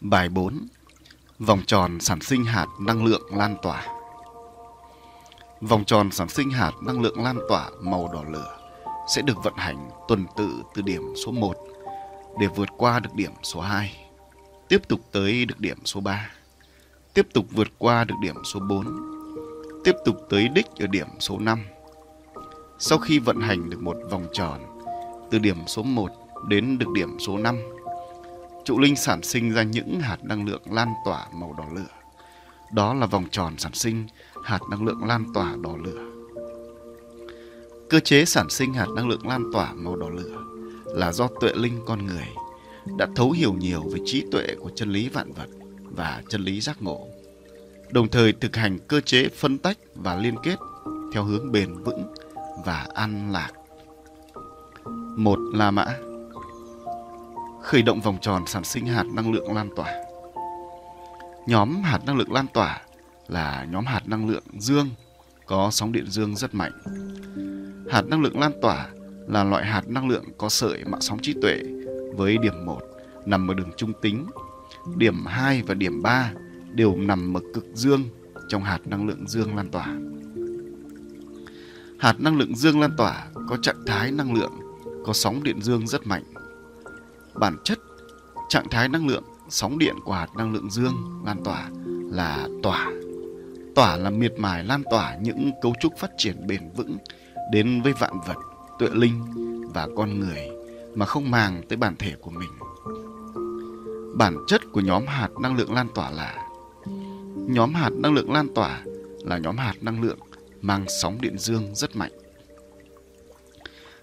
Bài 4 Vòng tròn sản sinh hạt năng lượng lan tỏa Vòng tròn sản sinh hạt năng lượng lan tỏa màu đỏ lửa sẽ được vận hành tuần tự từ điểm số 1 để vượt qua được điểm số 2, tiếp tục tới được điểm số 3, tiếp tục vượt qua được điểm số 4, tiếp tục tới đích ở điểm số 5. Sau khi vận hành được một vòng tròn từ điểm số 1 đến được điểm số 5, trụ linh sản sinh ra những hạt năng lượng lan tỏa màu đỏ lửa. Đó là vòng tròn sản sinh hạt năng lượng lan tỏa đỏ lửa. Cơ chế sản sinh hạt năng lượng lan tỏa màu đỏ lửa là do tuệ linh con người đã thấu hiểu nhiều về trí tuệ của chân lý vạn vật và chân lý giác ngộ, đồng thời thực hành cơ chế phân tách và liên kết theo hướng bền vững và an lạc. Một là mã khởi động vòng tròn sản sinh hạt năng lượng lan tỏa. Nhóm hạt năng lượng lan tỏa là nhóm hạt năng lượng dương có sóng điện dương rất mạnh. Hạt năng lượng lan tỏa là loại hạt năng lượng có sợi mạng sóng trí tuệ với điểm 1 nằm ở đường trung tính, điểm 2 và điểm 3 đều nằm ở cực dương trong hạt năng lượng dương lan tỏa. Hạt năng lượng dương lan tỏa có trạng thái năng lượng có sóng điện dương rất mạnh bản chất, trạng thái năng lượng sóng điện của hạt năng lượng dương lan tỏa là tỏa. Tỏa là miệt mài lan tỏa những cấu trúc phát triển bền vững đến với vạn vật, tuệ linh và con người mà không màng tới bản thể của mình. Bản chất của nhóm hạt năng lượng lan tỏa là, nhóm hạt năng lượng lan tỏa là nhóm hạt năng lượng mang sóng điện dương rất mạnh.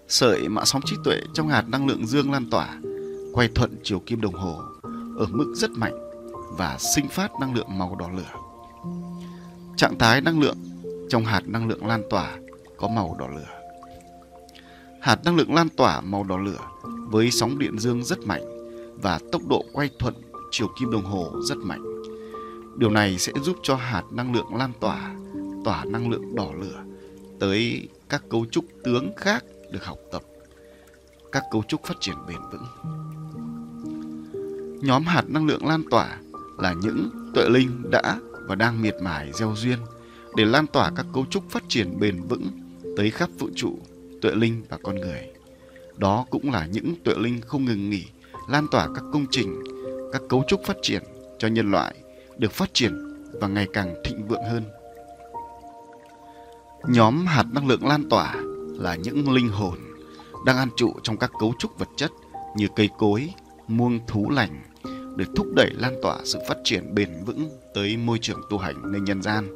Sợi mã sóng trí tuệ trong hạt năng lượng dương lan tỏa quay thuận chiều kim đồng hồ ở mức rất mạnh và sinh phát năng lượng màu đỏ lửa. Trạng thái năng lượng trong hạt năng lượng lan tỏa có màu đỏ lửa. Hạt năng lượng lan tỏa màu đỏ lửa với sóng điện dương rất mạnh và tốc độ quay thuận chiều kim đồng hồ rất mạnh. Điều này sẽ giúp cho hạt năng lượng lan tỏa tỏa năng lượng đỏ lửa tới các cấu trúc tướng khác được học tập, các cấu trúc phát triển bền vững nhóm hạt năng lượng lan tỏa là những tuệ linh đã và đang miệt mài gieo duyên để lan tỏa các cấu trúc phát triển bền vững tới khắp vũ trụ, tuệ linh và con người. Đó cũng là những tuệ linh không ngừng nghỉ lan tỏa các công trình, các cấu trúc phát triển cho nhân loại được phát triển và ngày càng thịnh vượng hơn. Nhóm hạt năng lượng lan tỏa là những linh hồn đang an trụ trong các cấu trúc vật chất như cây cối, muông thú lành, để thúc đẩy lan tỏa sự phát triển bền vững tới môi trường tu hành nơi nhân gian.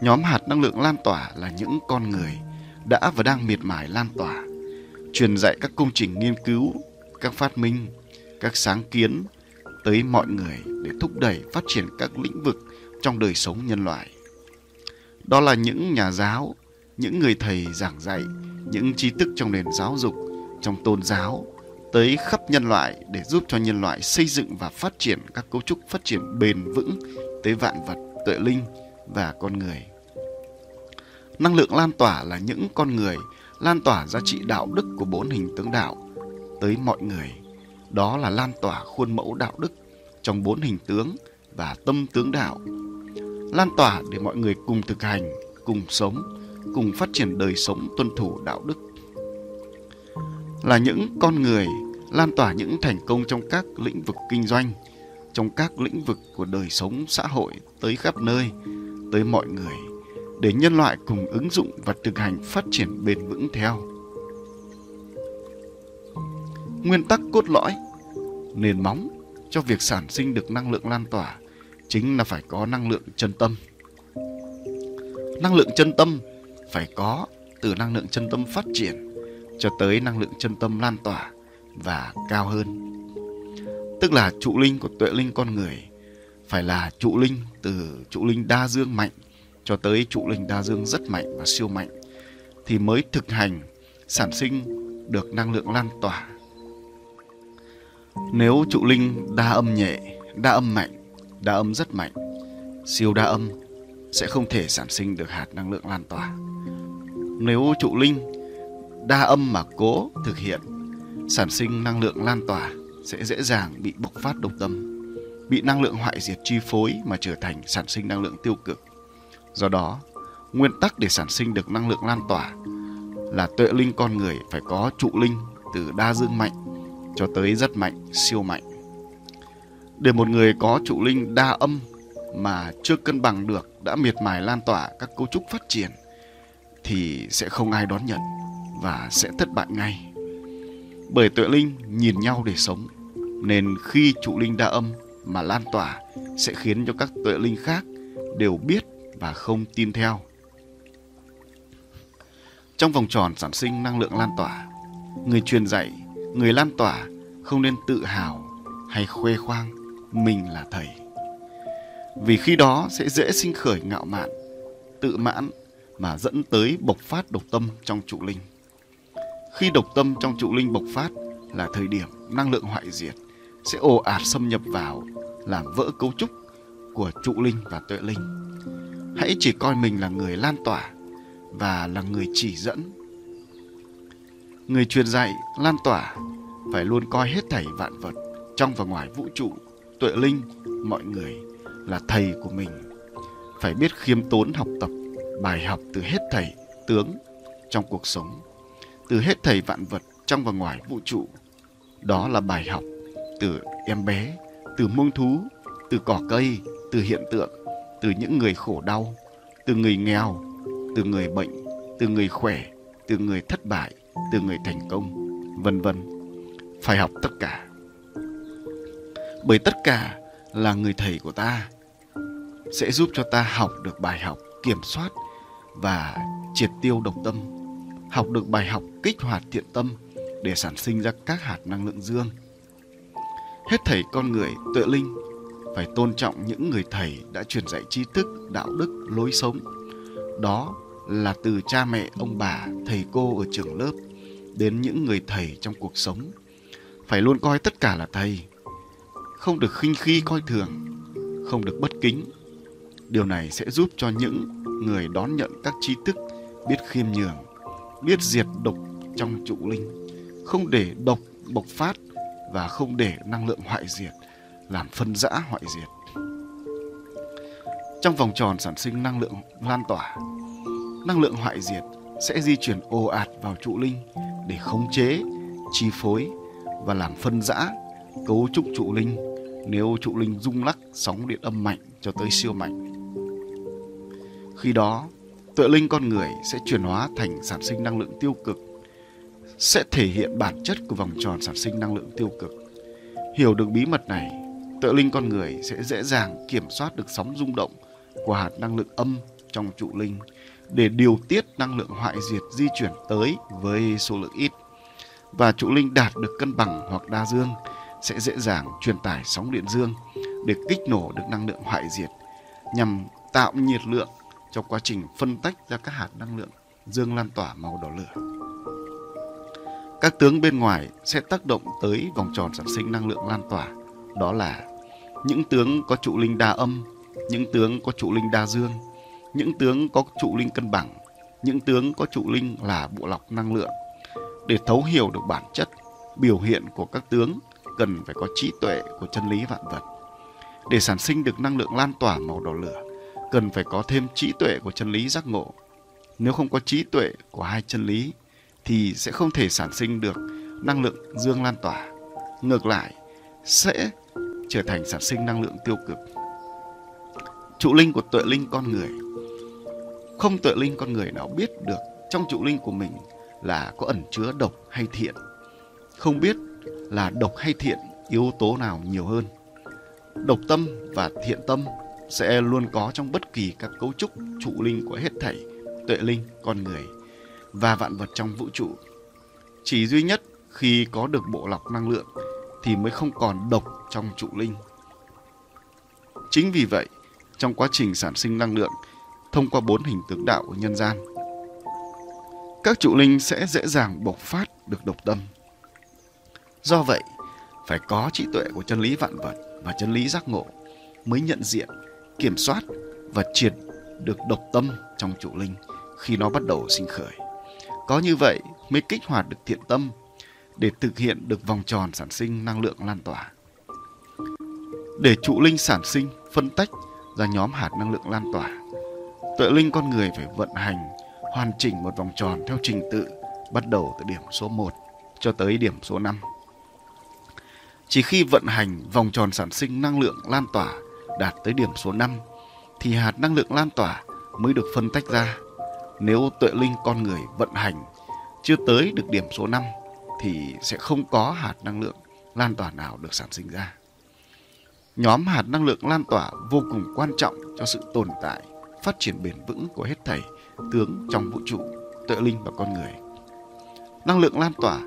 Nhóm hạt năng lượng lan tỏa là những con người đã và đang miệt mài lan tỏa, truyền dạy các công trình nghiên cứu, các phát minh, các sáng kiến tới mọi người để thúc đẩy phát triển các lĩnh vực trong đời sống nhân loại. Đó là những nhà giáo, những người thầy giảng dạy những tri thức trong nền giáo dục, trong tôn giáo tới khắp nhân loại để giúp cho nhân loại xây dựng và phát triển các cấu trúc phát triển bền vững tới vạn vật, tuệ linh và con người. Năng lượng lan tỏa là những con người lan tỏa giá trị đạo đức của bốn hình tướng đạo tới mọi người. Đó là lan tỏa khuôn mẫu đạo đức trong bốn hình tướng và tâm tướng đạo. Lan tỏa để mọi người cùng thực hành, cùng sống, cùng phát triển đời sống tuân thủ đạo đức là những con người lan tỏa những thành công trong các lĩnh vực kinh doanh, trong các lĩnh vực của đời sống xã hội tới khắp nơi, tới mọi người để nhân loại cùng ứng dụng và thực hành phát triển bền vững theo. Nguyên tắc cốt lõi, nền móng cho việc sản sinh được năng lượng lan tỏa chính là phải có năng lượng chân tâm. Năng lượng chân tâm phải có từ năng lượng chân tâm phát triển cho tới năng lượng chân tâm lan tỏa và cao hơn. Tức là trụ linh của tuệ linh con người phải là trụ linh từ trụ linh đa dương mạnh cho tới trụ linh đa dương rất mạnh và siêu mạnh thì mới thực hành sản sinh được năng lượng lan tỏa. Nếu trụ linh đa âm nhẹ, đa âm mạnh, đa âm rất mạnh, siêu đa âm sẽ không thể sản sinh được hạt năng lượng lan tỏa. Nếu trụ linh đa âm mà cố thực hiện sản sinh năng lượng lan tỏa sẽ dễ dàng bị bộc phát độc tâm bị năng lượng hoại diệt chi phối mà trở thành sản sinh năng lượng tiêu cực. Do đó, nguyên tắc để sản sinh được năng lượng lan tỏa là tuệ linh con người phải có trụ linh từ đa dương mạnh cho tới rất mạnh, siêu mạnh. Để một người có trụ linh đa âm mà chưa cân bằng được đã miệt mài lan tỏa các cấu trúc phát triển thì sẽ không ai đón nhận và sẽ thất bại ngay. Bởi tuệ linh nhìn nhau để sống nên khi trụ linh đa âm mà lan tỏa sẽ khiến cho các tuệ linh khác đều biết và không tin theo. Trong vòng tròn sản sinh năng lượng lan tỏa, người truyền dạy, người lan tỏa không nên tự hào hay khoe khoang mình là thầy. Vì khi đó sẽ dễ sinh khởi ngạo mạn, tự mãn mà dẫn tới bộc phát độc tâm trong trụ linh. Khi độc tâm trong trụ linh bộc phát là thời điểm năng lượng hoại diệt sẽ ồ ạt xâm nhập vào làm vỡ cấu trúc của trụ linh và tuệ linh. Hãy chỉ coi mình là người lan tỏa và là người chỉ dẫn. Người truyền dạy, lan tỏa phải luôn coi hết thảy vạn vật trong và ngoài vũ trụ, tuệ linh, mọi người là thầy của mình. Phải biết khiêm tốn học tập bài học từ hết thảy tướng trong cuộc sống, từ hết thầy vạn vật trong và ngoài vũ trụ. Đó là bài học từ em bé, từ muông thú, từ cỏ cây, từ hiện tượng, từ những người khổ đau, từ người nghèo, từ người bệnh, từ người khỏe, từ người thất bại, từ người thành công, vân vân. Phải học tất cả. Bởi tất cả là người thầy của ta sẽ giúp cho ta học được bài học kiểm soát và triệt tiêu độc tâm, học được bài học kích hoạt thiện tâm để sản sinh ra các hạt năng lượng dương. Hết thảy con người tuệ linh phải tôn trọng những người thầy đã truyền dạy tri thức, đạo đức, lối sống. Đó là từ cha mẹ, ông bà, thầy cô ở trường lớp đến những người thầy trong cuộc sống. Phải luôn coi tất cả là thầy, không được khinh khi coi thường, không được bất kính. Điều này sẽ giúp cho những người đón nhận các tri thức biết khiêm nhường, biết diệt độc trong trụ linh, không để độc bộc phát và không để năng lượng hoại diệt làm phân rã hoại diệt. Trong vòng tròn sản sinh năng lượng lan tỏa, năng lượng hoại diệt sẽ di chuyển ồ ạt vào trụ linh để khống chế, chi phối và làm phân rã cấu trúc trụ linh nếu trụ linh rung lắc sóng điện âm mạnh cho tới siêu mạnh. Khi đó, tuệ linh con người sẽ chuyển hóa thành sản sinh năng lượng tiêu cực, sẽ thể hiện bản chất của vòng tròn sản sinh năng lượng tiêu cực. Hiểu được bí mật này, tuệ linh con người sẽ dễ dàng kiểm soát được sóng rung động của hạt năng lượng âm trong trụ linh để điều tiết năng lượng hoại diệt di chuyển tới với số lượng ít và trụ linh đạt được cân bằng hoặc đa dương sẽ dễ dàng truyền tải sóng điện dương để kích nổ được năng lượng hoại diệt nhằm tạo nhiệt lượng trong quá trình phân tách ra các hạt năng lượng dương lan tỏa màu đỏ lửa. Các tướng bên ngoài sẽ tác động tới vòng tròn sản sinh năng lượng lan tỏa, đó là những tướng có trụ linh đa âm, những tướng có trụ linh đa dương, những tướng có trụ linh cân bằng, những tướng có trụ linh là bộ lọc năng lượng. Để thấu hiểu được bản chất, biểu hiện của các tướng cần phải có trí tuệ của chân lý vạn vật. Để sản sinh được năng lượng lan tỏa màu đỏ lửa, cần phải có thêm trí tuệ của chân lý giác ngộ. Nếu không có trí tuệ của hai chân lý thì sẽ không thể sản sinh được năng lượng dương lan tỏa. Ngược lại, sẽ trở thành sản sinh năng lượng tiêu cực. Trụ linh của tuệ linh con người Không tuệ linh con người nào biết được trong trụ linh của mình là có ẩn chứa độc hay thiện. Không biết là độc hay thiện yếu tố nào nhiều hơn. Độc tâm và thiện tâm sẽ luôn có trong bất kỳ các cấu trúc trụ linh của hết thảy, tuệ linh, con người và vạn vật trong vũ trụ. Chỉ duy nhất khi có được bộ lọc năng lượng thì mới không còn độc trong trụ linh. Chính vì vậy, trong quá trình sản sinh năng lượng thông qua bốn hình tướng đạo của nhân gian, các trụ linh sẽ dễ dàng bộc phát được độc tâm. Do vậy, phải có trí tuệ của chân lý vạn vật và chân lý giác ngộ mới nhận diện kiểm soát và triệt được độc tâm trong trụ linh khi nó bắt đầu sinh khởi. Có như vậy mới kích hoạt được thiện tâm để thực hiện được vòng tròn sản sinh năng lượng lan tỏa. Để trụ linh sản sinh, phân tách ra nhóm hạt năng lượng lan tỏa, tuệ linh con người phải vận hành hoàn chỉnh một vòng tròn theo trình tự bắt đầu từ điểm số 1 cho tới điểm số 5. Chỉ khi vận hành vòng tròn sản sinh năng lượng lan tỏa đạt tới điểm số 5 thì hạt năng lượng lan tỏa mới được phân tách ra. Nếu tuệ linh con người vận hành chưa tới được điểm số 5 thì sẽ không có hạt năng lượng lan tỏa nào được sản sinh ra. Nhóm hạt năng lượng lan tỏa vô cùng quan trọng cho sự tồn tại, phát triển bền vững của hết thảy tướng trong vũ trụ, tuệ linh và con người. Năng lượng lan tỏa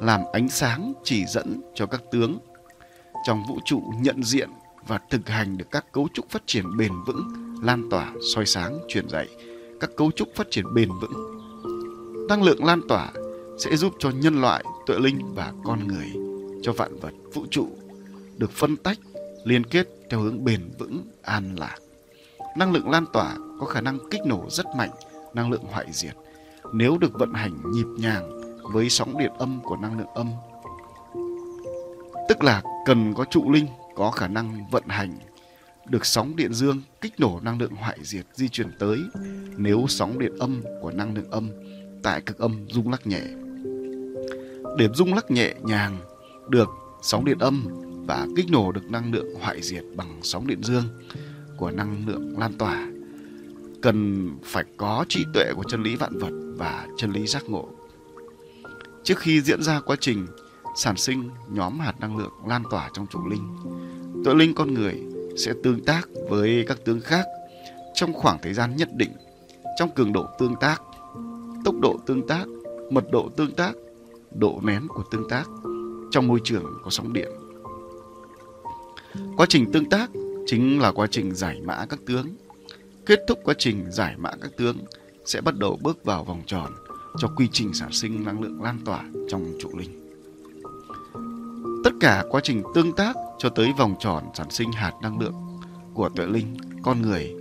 làm ánh sáng chỉ dẫn cho các tướng trong vũ trụ nhận diện và thực hành được các cấu trúc phát triển bền vững, lan tỏa, soi sáng, truyền dạy các cấu trúc phát triển bền vững. Năng lượng lan tỏa sẽ giúp cho nhân loại, tuệ linh và con người, cho vạn vật vũ trụ được phân tách, liên kết theo hướng bền vững, an lạc. Năng lượng lan tỏa có khả năng kích nổ rất mạnh năng lượng hoại diệt nếu được vận hành nhịp nhàng với sóng điện âm của năng lượng âm. Tức là cần có trụ linh có khả năng vận hành, được sóng điện dương kích nổ năng lượng hoại diệt di chuyển tới nếu sóng điện âm của năng lượng âm tại cực âm rung lắc nhẹ. Để rung lắc nhẹ nhàng được sóng điện âm và kích nổ được năng lượng hoại diệt bằng sóng điện dương của năng lượng lan tỏa cần phải có trí tuệ của chân lý vạn vật và chân lý giác ngộ trước khi diễn ra quá trình sản sinh nhóm hạt năng lượng lan tỏa trong chủ linh. Tự linh con người sẽ tương tác với các tướng khác trong khoảng thời gian nhất định, trong cường độ tương tác, tốc độ tương tác, mật độ tương tác, độ nén của tương tác trong môi trường có sóng điện. Quá trình tương tác chính là quá trình giải mã các tướng. Kết thúc quá trình giải mã các tướng sẽ bắt đầu bước vào vòng tròn cho quy trình sản sinh năng lượng lan tỏa trong trụ linh. Tất cả quá trình tương tác cho tới vòng tròn sản sinh hạt năng lượng của tuệ linh, con người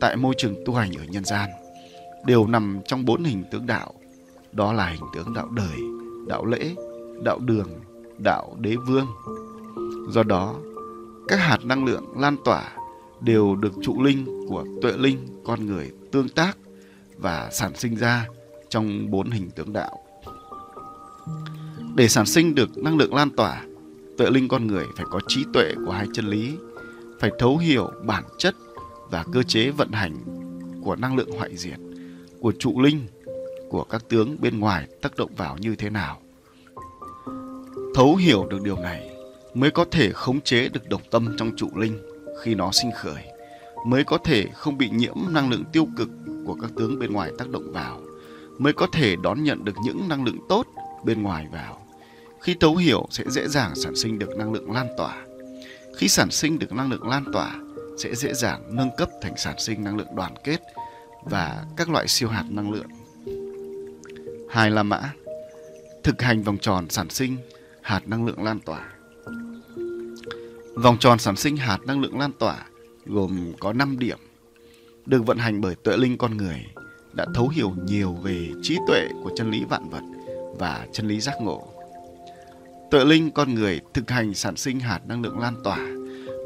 tại môi trường tu hành ở nhân gian đều nằm trong bốn hình tướng đạo. Đó là hình tướng đạo đời, đạo lễ, đạo đường, đạo đế vương. Do đó, các hạt năng lượng lan tỏa đều được trụ linh của tuệ linh con người tương tác và sản sinh ra trong bốn hình tướng đạo. Để sản sinh được năng lượng lan tỏa, tuệ linh con người phải có trí tuệ của hai chân lý, phải thấu hiểu bản chất và cơ chế vận hành của năng lượng hoại diệt, của trụ linh, của các tướng bên ngoài tác động vào như thế nào. Thấu hiểu được điều này mới có thể khống chế được độc tâm trong trụ linh khi nó sinh khởi mới có thể không bị nhiễm năng lượng tiêu cực của các tướng bên ngoài tác động vào mới có thể đón nhận được những năng lượng tốt bên ngoài vào khi thấu hiểu sẽ dễ dàng sản sinh được năng lượng lan tỏa. Khi sản sinh được năng lượng lan tỏa sẽ dễ dàng nâng cấp thành sản sinh năng lượng đoàn kết và các loại siêu hạt năng lượng. Hai la mã thực hành vòng tròn sản sinh hạt năng lượng lan tỏa. Vòng tròn sản sinh hạt năng lượng lan tỏa gồm có 5 điểm, được vận hành bởi tuệ linh con người đã thấu hiểu nhiều về trí tuệ của chân lý vạn vật và chân lý giác ngộ. Tuệ linh con người thực hành sản sinh hạt năng lượng lan tỏa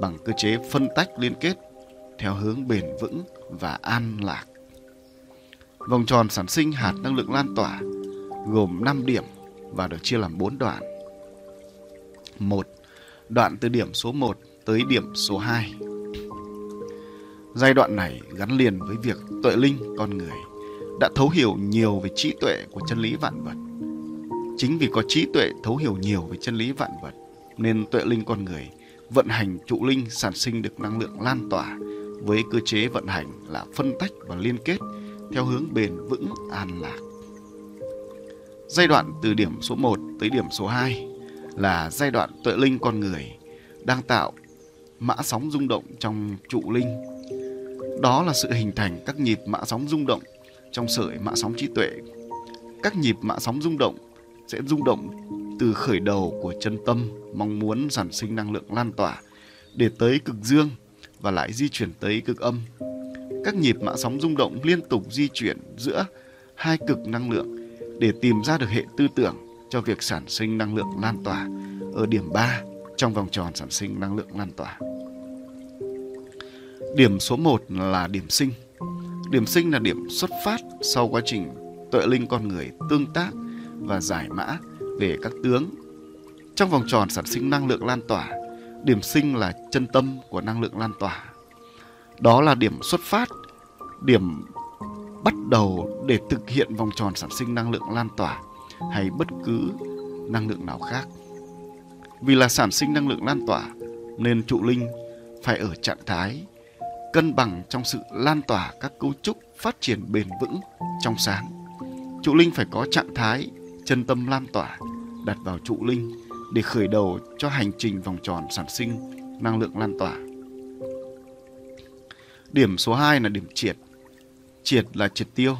bằng cơ chế phân tách liên kết theo hướng bền vững và an lạc. Vòng tròn sản sinh hạt năng lượng lan tỏa gồm 5 điểm và được chia làm 4 đoạn. 1 đoạn từ điểm số 1 tới điểm số 2. Giai đoạn này gắn liền với việc tuệ linh con người đã thấu hiểu nhiều về trí tuệ của chân lý vạn vật. Chính vì có trí tuệ thấu hiểu nhiều về chân lý vạn vật, nên tuệ linh con người vận hành trụ linh sản sinh được năng lượng lan tỏa với cơ chế vận hành là phân tách và liên kết theo hướng bền vững, an lạc. Giai đoạn từ điểm số 1 tới điểm số 2 là giai đoạn tuệ linh con người đang tạo mã sóng rung động trong trụ linh. Đó là sự hình thành các nhịp mã sóng rung động trong sợi mã sóng trí tuệ. Các nhịp mã sóng rung động sẽ rung động từ khởi đầu của chân tâm, mong muốn sản sinh năng lượng lan tỏa để tới cực dương và lại di chuyển tới cực âm. Các nhịp mã sóng rung động liên tục di chuyển giữa hai cực năng lượng để tìm ra được hệ tư tưởng cho việc sản sinh năng lượng lan tỏa ở điểm 3 trong vòng tròn sản sinh năng lượng lan tỏa. Điểm số 1 là điểm sinh. Điểm sinh là điểm xuất phát sau quá trình tuệ linh con người tương tác và giải mã về các tướng. Trong vòng tròn sản sinh năng lượng lan tỏa, điểm sinh là chân tâm của năng lượng lan tỏa. Đó là điểm xuất phát, điểm bắt đầu để thực hiện vòng tròn sản sinh năng lượng lan tỏa hay bất cứ năng lượng nào khác. Vì là sản sinh năng lượng lan tỏa nên trụ linh phải ở trạng thái cân bằng trong sự lan tỏa các cấu trúc phát triển bền vững trong sáng. Trụ linh phải có trạng thái chân tâm lan tỏa đặt vào trụ linh để khởi đầu cho hành trình vòng tròn sản sinh năng lượng lan tỏa. Điểm số 2 là điểm triệt. Triệt là triệt tiêu.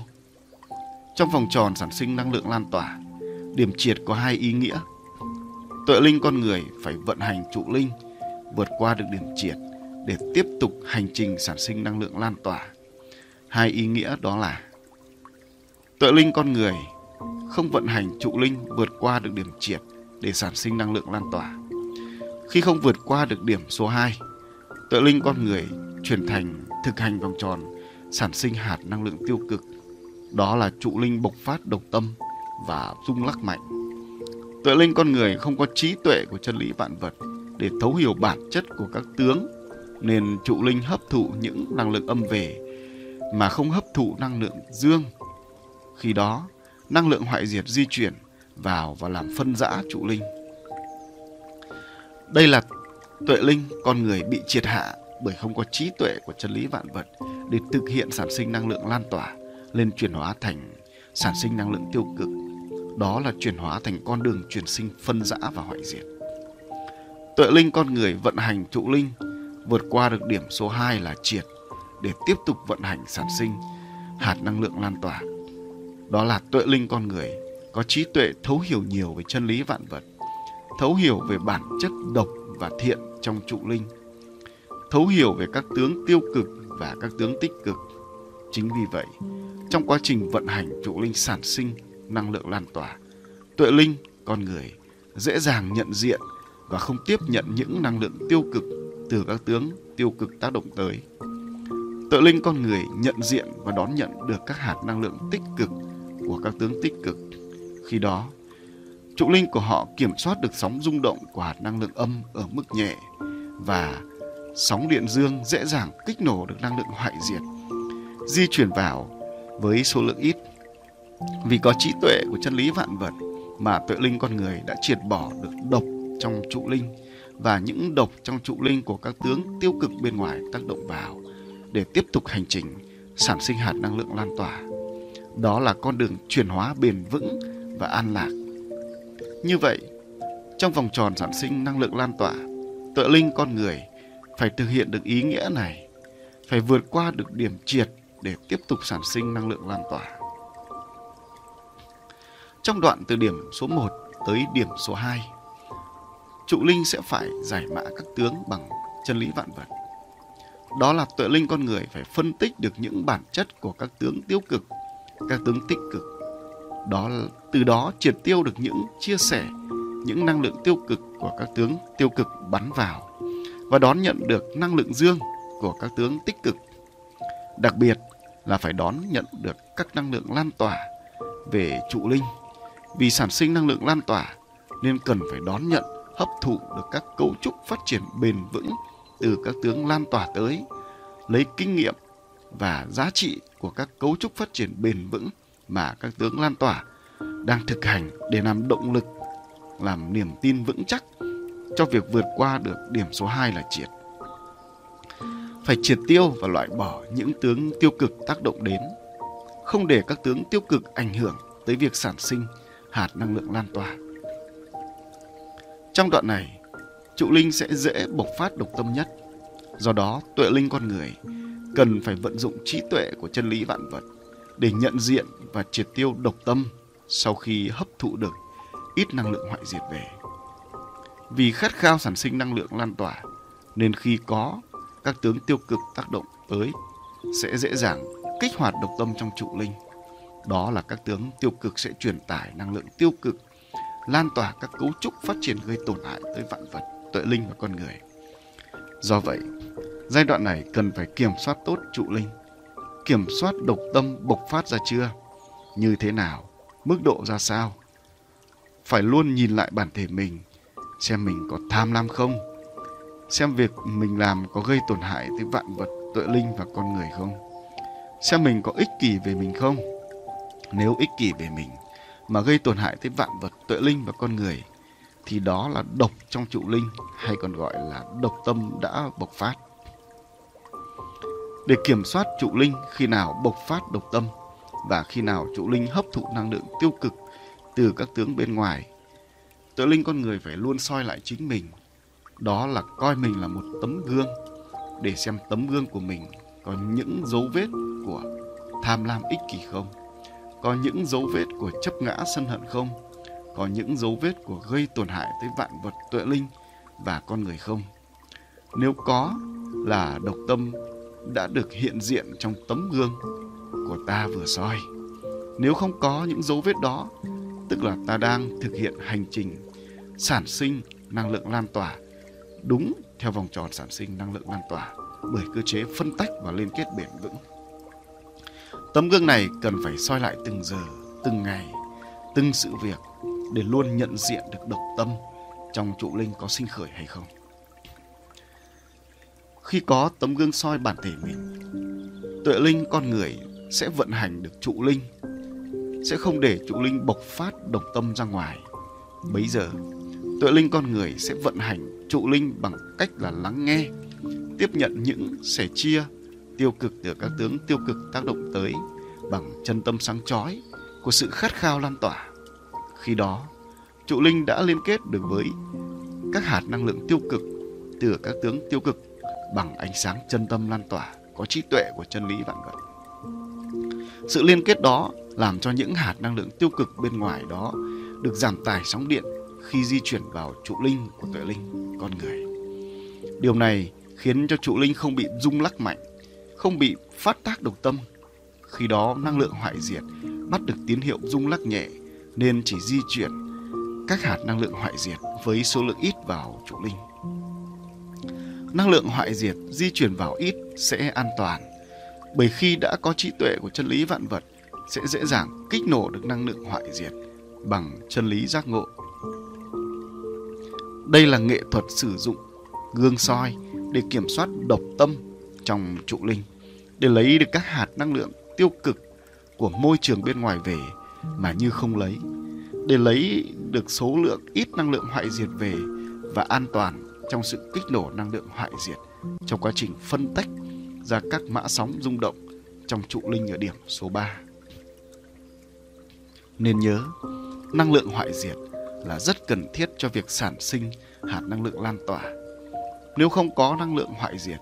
Trong vòng tròn sản sinh năng lượng lan tỏa, điểm triệt có hai ý nghĩa. Tuệ linh con người phải vận hành trụ linh vượt qua được điểm triệt để tiếp tục hành trình sản sinh năng lượng lan tỏa. Hai ý nghĩa đó là tuệ linh con người không vận hành trụ linh vượt qua được điểm triệt để sản sinh năng lượng lan tỏa. Khi không vượt qua được điểm số 2, tự linh con người chuyển thành thực hành vòng tròn sản sinh hạt năng lượng tiêu cực. Đó là trụ linh bộc phát độc tâm và rung lắc mạnh. tự linh con người không có trí tuệ của chân lý vạn vật để thấu hiểu bản chất của các tướng nên trụ linh hấp thụ những năng lượng âm về mà không hấp thụ năng lượng dương. Khi đó, năng lượng hoại diệt di chuyển vào và làm phân rã trụ linh. Đây là tuệ linh con người bị triệt hạ bởi không có trí tuệ của chân lý vạn vật để thực hiện sản sinh năng lượng lan tỏa, lên chuyển hóa thành sản sinh năng lượng tiêu cực. Đó là chuyển hóa thành con đường chuyển sinh phân rã và hoại diệt. Tuệ linh con người vận hành trụ linh vượt qua được điểm số 2 là triệt để tiếp tục vận hành sản sinh, hạt năng lượng lan tỏa. Đó là tuệ linh con người có trí tuệ thấu hiểu nhiều về chân lý vạn vật, thấu hiểu về bản chất độc và thiện trong trụ linh, thấu hiểu về các tướng tiêu cực và các tướng tích cực. Chính vì vậy, trong quá trình vận hành trụ linh sản sinh năng lượng lan tỏa, tuệ linh con người dễ dàng nhận diện và không tiếp nhận những năng lượng tiêu cực từ các tướng tiêu cực tác động tới. Tự linh con người nhận diện và đón nhận được các hạt năng lượng tích cực của các tướng tích cực. Khi đó, trụ linh của họ kiểm soát được sóng rung động của hạt năng lượng âm ở mức nhẹ và sóng điện dương dễ dàng kích nổ được năng lượng hoại diệt, di chuyển vào với số lượng ít. Vì có trí tuệ của chân lý vạn vật mà tuệ linh con người đã triệt bỏ được độc trong trụ linh và những độc trong trụ linh của các tướng tiêu cực bên ngoài tác động vào để tiếp tục hành trình sản sinh hạt năng lượng lan tỏa. Đó là con đường chuyển hóa bền vững và an lạc. Như vậy, trong vòng tròn sản sinh năng lượng lan tỏa, tuệ linh con người phải thực hiện được ý nghĩa này, phải vượt qua được điểm triệt để tiếp tục sản sinh năng lượng lan tỏa. Trong đoạn từ điểm số 1 tới điểm số 2, trụ linh sẽ phải giải mã các tướng bằng chân lý vạn vật. Đó là tuệ linh con người phải phân tích được những bản chất của các tướng tiêu cực, các tướng tích cực. Đó từ đó triệt tiêu được những chia sẻ, những năng lượng tiêu cực của các tướng tiêu cực bắn vào và đón nhận được năng lượng dương của các tướng tích cực. Đặc biệt là phải đón nhận được các năng lượng lan tỏa về trụ linh. Vì sản sinh năng lượng lan tỏa nên cần phải đón nhận hấp thụ được các cấu trúc phát triển bền vững từ các tướng lan tỏa tới, lấy kinh nghiệm và giá trị của các cấu trúc phát triển bền vững mà các tướng lan tỏa đang thực hành để làm động lực, làm niềm tin vững chắc cho việc vượt qua được điểm số 2 là triệt. Phải triệt tiêu và loại bỏ những tướng tiêu cực tác động đến, không để các tướng tiêu cực ảnh hưởng tới việc sản sinh hạt năng lượng lan tỏa. Trong đoạn này, trụ linh sẽ dễ bộc phát độc tâm nhất. Do đó, tuệ linh con người cần phải vận dụng trí tuệ của chân lý vạn vật để nhận diện và triệt tiêu độc tâm sau khi hấp thụ được ít năng lượng hoại diệt về. Vì khát khao sản sinh năng lượng lan tỏa, nên khi có các tướng tiêu cực tác động tới sẽ dễ dàng kích hoạt độc tâm trong trụ linh. Đó là các tướng tiêu cực sẽ truyền tải năng lượng tiêu cực lan tỏa các cấu trúc phát triển gây tổn hại tới vạn vật, tuệ linh và con người. Do vậy, Giai đoạn này cần phải kiểm soát tốt trụ linh. Kiểm soát độc tâm bộc phát ra chưa? Như thế nào? Mức độ ra sao? Phải luôn nhìn lại bản thể mình, xem mình có tham lam không? Xem việc mình làm có gây tổn hại tới vạn vật, tuệ linh và con người không? Xem mình có ích kỷ về mình không? Nếu ích kỷ về mình mà gây tổn hại tới vạn vật, tuệ linh và con người thì đó là độc trong trụ linh hay còn gọi là độc tâm đã bộc phát. Để kiểm soát trụ linh khi nào bộc phát độc tâm và khi nào trụ linh hấp thụ năng lượng tiêu cực từ các tướng bên ngoài, tự linh con người phải luôn soi lại chính mình. Đó là coi mình là một tấm gương để xem tấm gương của mình có những dấu vết của tham lam ích kỷ không? Có những dấu vết của chấp ngã sân hận không? Có những dấu vết của gây tổn hại tới vạn vật tuệ linh và con người không? Nếu có là độc tâm đã được hiện diện trong tấm gương của ta vừa soi. Nếu không có những dấu vết đó, tức là ta đang thực hiện hành trình sản sinh năng lượng lan tỏa đúng theo vòng tròn sản sinh năng lượng lan tỏa bởi cơ chế phân tách và liên kết bền vững. Tấm gương này cần phải soi lại từng giờ, từng ngày, từng sự việc để luôn nhận diện được độc tâm trong trụ linh có sinh khởi hay không. Khi có tấm gương soi bản thể mình, tuệ linh con người sẽ vận hành được trụ linh, sẽ không để trụ linh bộc phát đồng tâm ra ngoài. Bấy giờ, tuệ linh con người sẽ vận hành trụ linh bằng cách là lắng nghe, tiếp nhận những sẻ chia tiêu cực từ các tướng tiêu cực tác động tới bằng chân tâm sáng chói của sự khát khao lan tỏa. Khi đó, trụ linh đã liên kết được với các hạt năng lượng tiêu cực từ các tướng tiêu cực bằng ánh sáng chân tâm lan tỏa có trí tuệ của chân lý vạn vật. Sự liên kết đó làm cho những hạt năng lượng tiêu cực bên ngoài đó được giảm tải sóng điện khi di chuyển vào trụ linh của tuệ linh con người. Điều này khiến cho trụ linh không bị rung lắc mạnh, không bị phát tác độc tâm. Khi đó năng lượng hoại diệt bắt được tín hiệu rung lắc nhẹ nên chỉ di chuyển các hạt năng lượng hoại diệt với số lượng ít vào trụ linh năng lượng hoại diệt di chuyển vào ít sẽ an toàn. Bởi khi đã có trí tuệ của chân lý vạn vật, sẽ dễ dàng kích nổ được năng lượng hoại diệt bằng chân lý giác ngộ. Đây là nghệ thuật sử dụng gương soi để kiểm soát độc tâm trong trụ linh, để lấy được các hạt năng lượng tiêu cực của môi trường bên ngoài về mà như không lấy, để lấy được số lượng ít năng lượng hoại diệt về và an toàn trong sự kích nổ năng lượng hoại diệt trong quá trình phân tách ra các mã sóng rung động trong trụ linh ở điểm số 3. Nên nhớ, năng lượng hoại diệt là rất cần thiết cho việc sản sinh hạt năng lượng lan tỏa. Nếu không có năng lượng hoại diệt,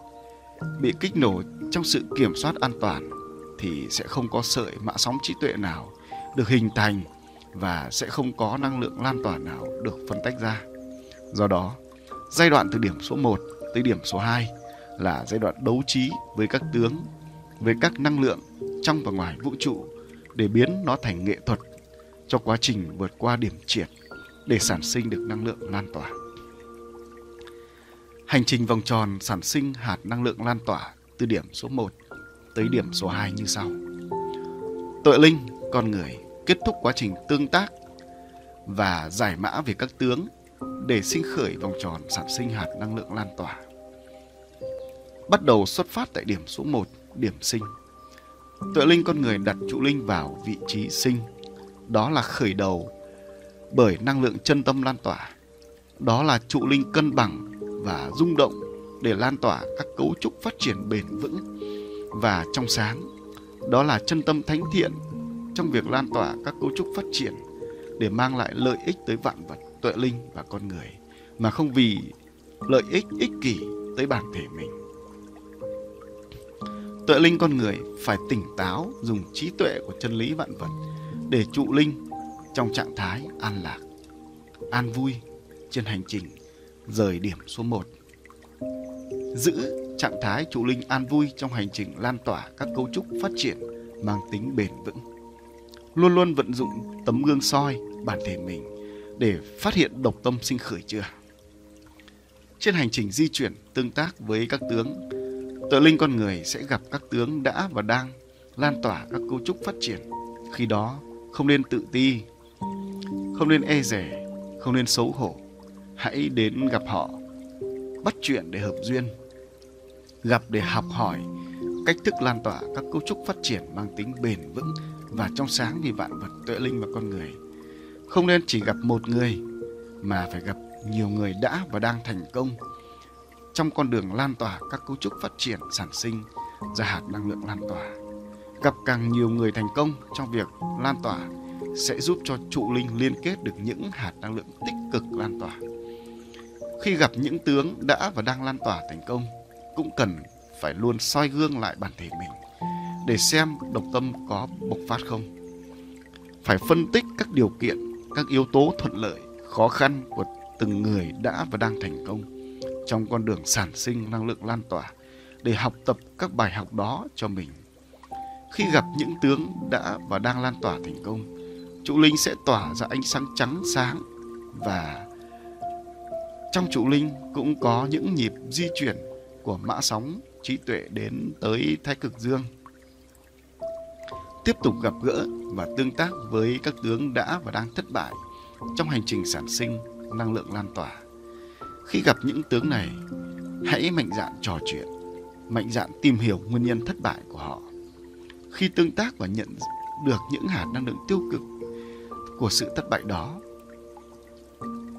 bị kích nổ trong sự kiểm soát an toàn thì sẽ không có sợi mã sóng trí tuệ nào được hình thành và sẽ không có năng lượng lan tỏa nào được phân tách ra. Do đó, Giai đoạn từ điểm số 1 tới điểm số 2 là giai đoạn đấu trí với các tướng, với các năng lượng trong và ngoài vũ trụ để biến nó thành nghệ thuật cho quá trình vượt qua điểm triệt để sản sinh được năng lượng lan tỏa. Hành trình vòng tròn sản sinh hạt năng lượng lan tỏa từ điểm số 1 tới điểm số 2 như sau. Tội linh, con người kết thúc quá trình tương tác và giải mã về các tướng để sinh khởi vòng tròn sản sinh hạt năng lượng lan tỏa. Bắt đầu xuất phát tại điểm số 1, điểm sinh. Tuệ linh con người đặt trụ linh vào vị trí sinh. Đó là khởi đầu bởi năng lượng chân tâm lan tỏa. Đó là trụ linh cân bằng và rung động để lan tỏa các cấu trúc phát triển bền vững và trong sáng. Đó là chân tâm thánh thiện trong việc lan tỏa các cấu trúc phát triển để mang lại lợi ích tới vạn vật tuệ linh và con người mà không vì lợi ích ích kỷ tới bản thể mình. Tuệ linh con người phải tỉnh táo dùng trí tuệ của chân lý vạn vật để trụ linh trong trạng thái an lạc, an vui trên hành trình rời điểm số 1. Giữ trạng thái trụ linh an vui trong hành trình lan tỏa các cấu trúc phát triển mang tính bền vững. Luôn luôn vận dụng tấm gương soi bản thể mình để phát hiện độc tâm sinh khởi chưa. Trên hành trình di chuyển tương tác với các tướng, Tự linh con người sẽ gặp các tướng đã và đang lan tỏa các cấu trúc phát triển. Khi đó, không nên tự ti, không nên e rẻ, không nên xấu hổ. Hãy đến gặp họ, bắt chuyện để hợp duyên, gặp để học hỏi cách thức lan tỏa các cấu trúc phát triển mang tính bền vững và trong sáng vì vạn vật tuệ linh và con người. Không nên chỉ gặp một người mà phải gặp nhiều người đã và đang thành công trong con đường lan tỏa các cấu trúc phát triển sản sinh ra hạt năng lượng lan tỏa. Gặp càng nhiều người thành công trong việc lan tỏa sẽ giúp cho trụ linh liên kết được những hạt năng lượng tích cực lan tỏa. Khi gặp những tướng đã và đang lan tỏa thành công, cũng cần phải luôn soi gương lại bản thể mình để xem độc tâm có bộc phát không. Phải phân tích các điều kiện, các yếu tố thuận lợi, khó khăn của từng người đã và đang thành công trong con đường sản sinh năng lượng lan tỏa để học tập các bài học đó cho mình. Khi gặp những tướng đã và đang lan tỏa thành công, trụ linh sẽ tỏa ra ánh sáng trắng sáng và trong trụ linh cũng có những nhịp di chuyển của mã sóng trí tuệ đến tới thái cực dương. Tiếp tục gặp gỡ và tương tác với các tướng đã và đang thất bại trong hành trình sản sinh năng lượng lan tỏa. Khi gặp những tướng này, hãy mạnh dạn trò chuyện, mạnh dạn tìm hiểu nguyên nhân thất bại của họ. Khi tương tác và nhận được những hạt năng lượng tiêu cực của sự thất bại đó,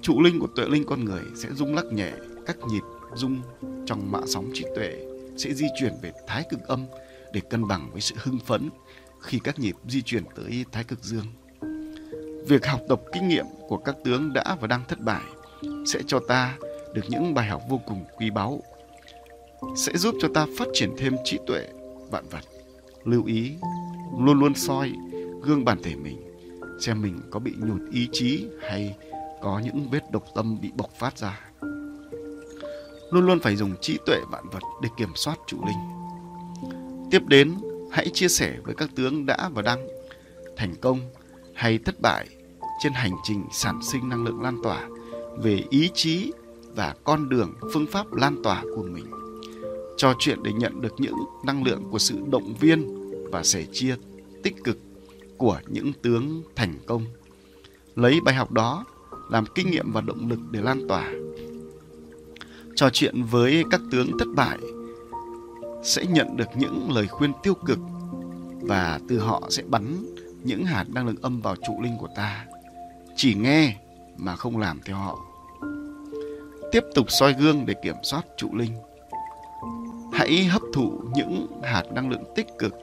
trụ linh của tuệ linh con người sẽ rung lắc nhẹ các nhịp rung trong mạ sóng trí tuệ sẽ di chuyển về thái cực âm để cân bằng với sự hưng phấn khi các nhịp di chuyển tới thái cực dương. Việc học tập kinh nghiệm của các tướng đã và đang thất bại sẽ cho ta được những bài học vô cùng quý báu, sẽ giúp cho ta phát triển thêm trí tuệ vạn vật. Lưu ý, luôn luôn soi gương bản thể mình, xem mình có bị nhụt ý chí hay có những vết độc tâm bị bộc phát ra. Luôn luôn phải dùng trí tuệ vạn vật để kiểm soát chủ linh. Tiếp đến, hãy chia sẻ với các tướng đã và đang thành công hay thất bại trên hành trình sản sinh năng lượng lan tỏa về ý chí và con đường, phương pháp lan tỏa của mình. Trò chuyện để nhận được những năng lượng của sự động viên và sẻ chia tích cực của những tướng thành công. Lấy bài học đó làm kinh nghiệm và động lực để lan tỏa. Trò chuyện với các tướng thất bại sẽ nhận được những lời khuyên tiêu cực và từ họ sẽ bắn những hạt năng lượng âm vào trụ linh của ta. Chỉ nghe mà không làm theo họ. Tiếp tục soi gương để kiểm soát trụ linh. Hãy hấp thụ những hạt năng lượng tích cực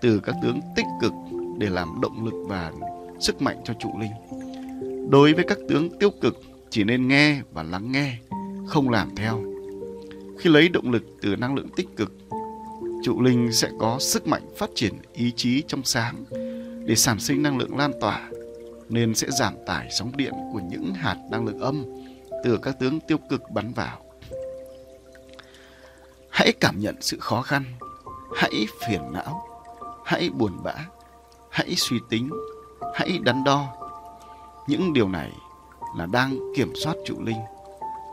từ các tướng tích cực để làm động lực và sức mạnh cho trụ linh. Đối với các tướng tiêu cực, chỉ nên nghe và lắng nghe, không làm theo. Khi lấy động lực từ năng lượng tích cực trụ linh sẽ có sức mạnh phát triển ý chí trong sáng để sản sinh năng lượng lan tỏa nên sẽ giảm tải sóng điện của những hạt năng lượng âm từ các tướng tiêu cực bắn vào. Hãy cảm nhận sự khó khăn, hãy phiền não, hãy buồn bã, hãy suy tính, hãy đắn đo. Những điều này là đang kiểm soát trụ linh,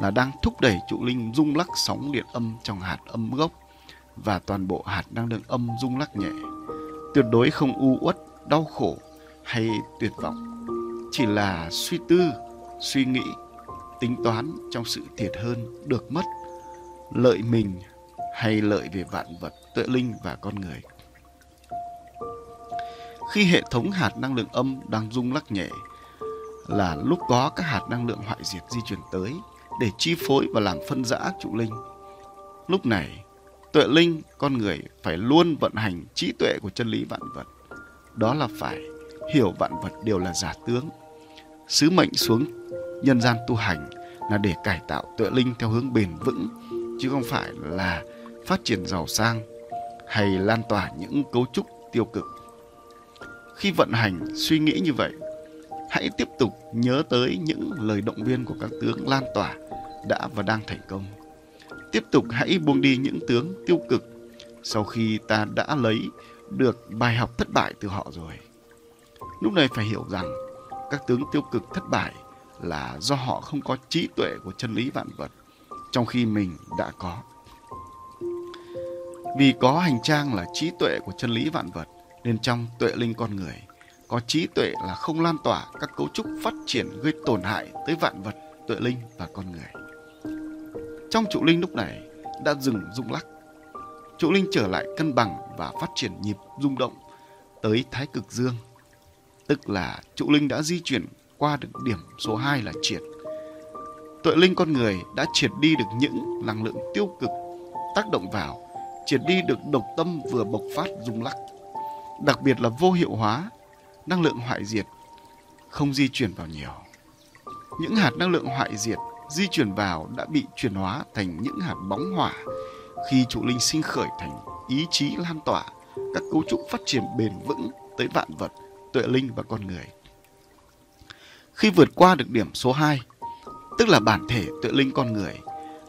là đang thúc đẩy trụ linh rung lắc sóng điện âm trong hạt âm gốc và toàn bộ hạt năng lượng âm rung lắc nhẹ. Tuyệt đối không u uất, đau khổ hay tuyệt vọng. Chỉ là suy tư, suy nghĩ tính toán trong sự thiệt hơn được mất lợi mình hay lợi về vạn vật tuệ linh và con người khi hệ thống hạt năng lượng âm đang rung lắc nhẹ là lúc có các hạt năng lượng hoại diệt di chuyển tới để chi phối và làm phân rã trụ linh lúc này tuệ linh con người phải luôn vận hành trí tuệ của chân lý vạn vật đó là phải hiểu vạn vật đều là giả tướng sứ mệnh xuống nhân gian tu hành là để cải tạo tuệ linh theo hướng bền vững chứ không phải là phát triển giàu sang hay lan tỏa những cấu trúc tiêu cực. Khi vận hành suy nghĩ như vậy, hãy tiếp tục nhớ tới những lời động viên của các tướng lan tỏa đã và đang thành công. Tiếp tục hãy buông đi những tướng tiêu cực sau khi ta đã lấy được bài học thất bại từ họ rồi. Lúc này phải hiểu rằng các tướng tiêu cực thất bại là do họ không có trí tuệ của chân lý vạn vật trong khi mình đã có Vì có hành trang là trí tuệ của chân lý vạn vật, nên trong tuệ linh con người, có trí tuệ là không lan tỏa các cấu trúc phát triển gây tổn hại tới vạn vật, tuệ linh và con người. Trong trụ linh lúc này đã dừng rung lắc. Trụ linh trở lại cân bằng và phát triển nhịp rung động tới thái cực dương. Tức là trụ linh đã di chuyển qua được điểm số 2 là triệt. Tuệ linh con người đã triệt đi được những năng lượng tiêu cực tác động vào, triệt đi được độc tâm vừa bộc phát rung lắc. Đặc biệt là vô hiệu hóa, năng lượng hoại diệt, không di chuyển vào nhiều. Những hạt năng lượng hoại diệt di chuyển vào đã bị chuyển hóa thành những hạt bóng hỏa khi trụ linh sinh khởi thành ý chí lan tỏa các cấu trúc phát triển bền vững tới vạn vật, tuệ linh và con người. Khi vượt qua được điểm số 2, tức là bản thể tuệ linh con người,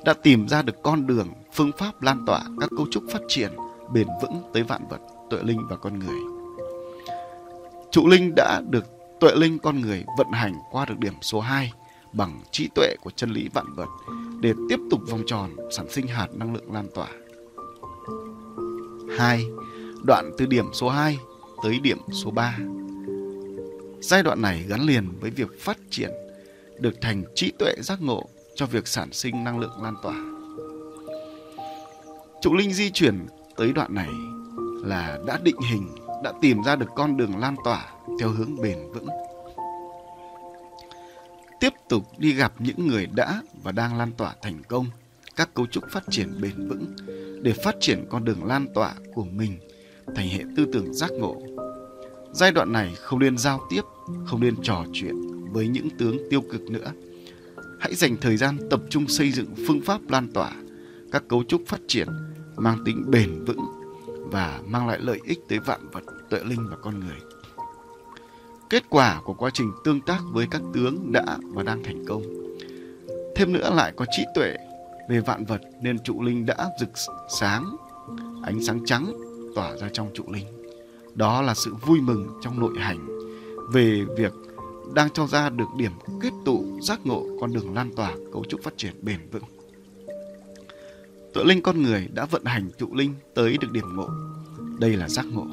đã tìm ra được con đường, phương pháp lan tỏa các cấu trúc phát triển bền vững tới vạn vật, tuệ linh và con người. Trụ linh đã được tuệ linh con người vận hành qua được điểm số 2 bằng trí tuệ của chân lý vạn vật để tiếp tục vòng tròn sản sinh hạt năng lượng lan tỏa. 2. Đoạn từ điểm số 2 tới điểm số 3. Giai đoạn này gắn liền với việc phát triển được thành trí tuệ giác ngộ cho việc sản sinh năng lượng lan tỏa. Trụ linh di chuyển tới đoạn này là đã định hình, đã tìm ra được con đường lan tỏa theo hướng bền vững tiếp tục đi gặp những người đã và đang lan tỏa thành công các cấu trúc phát triển bền vững để phát triển con đường lan tỏa của mình thành hệ tư tưởng giác ngộ. Giai đoạn này không nên giao tiếp, không nên trò chuyện với những tướng tiêu cực nữa. Hãy dành thời gian tập trung xây dựng phương pháp lan tỏa các cấu trúc phát triển mang tính bền vững và mang lại lợi ích tới vạn vật, tuệ linh và con người kết quả của quá trình tương tác với các tướng đã và đang thành công. Thêm nữa lại có trí tuệ về vạn vật nên trụ linh đã rực sáng, ánh sáng trắng tỏa ra trong trụ linh. Đó là sự vui mừng trong nội hành về việc đang cho ra được điểm kết tụ giác ngộ con đường lan tỏa cấu trúc phát triển bền vững. Tuệ linh con người đã vận hành trụ linh tới được điểm ngộ. Đây là giác ngộ.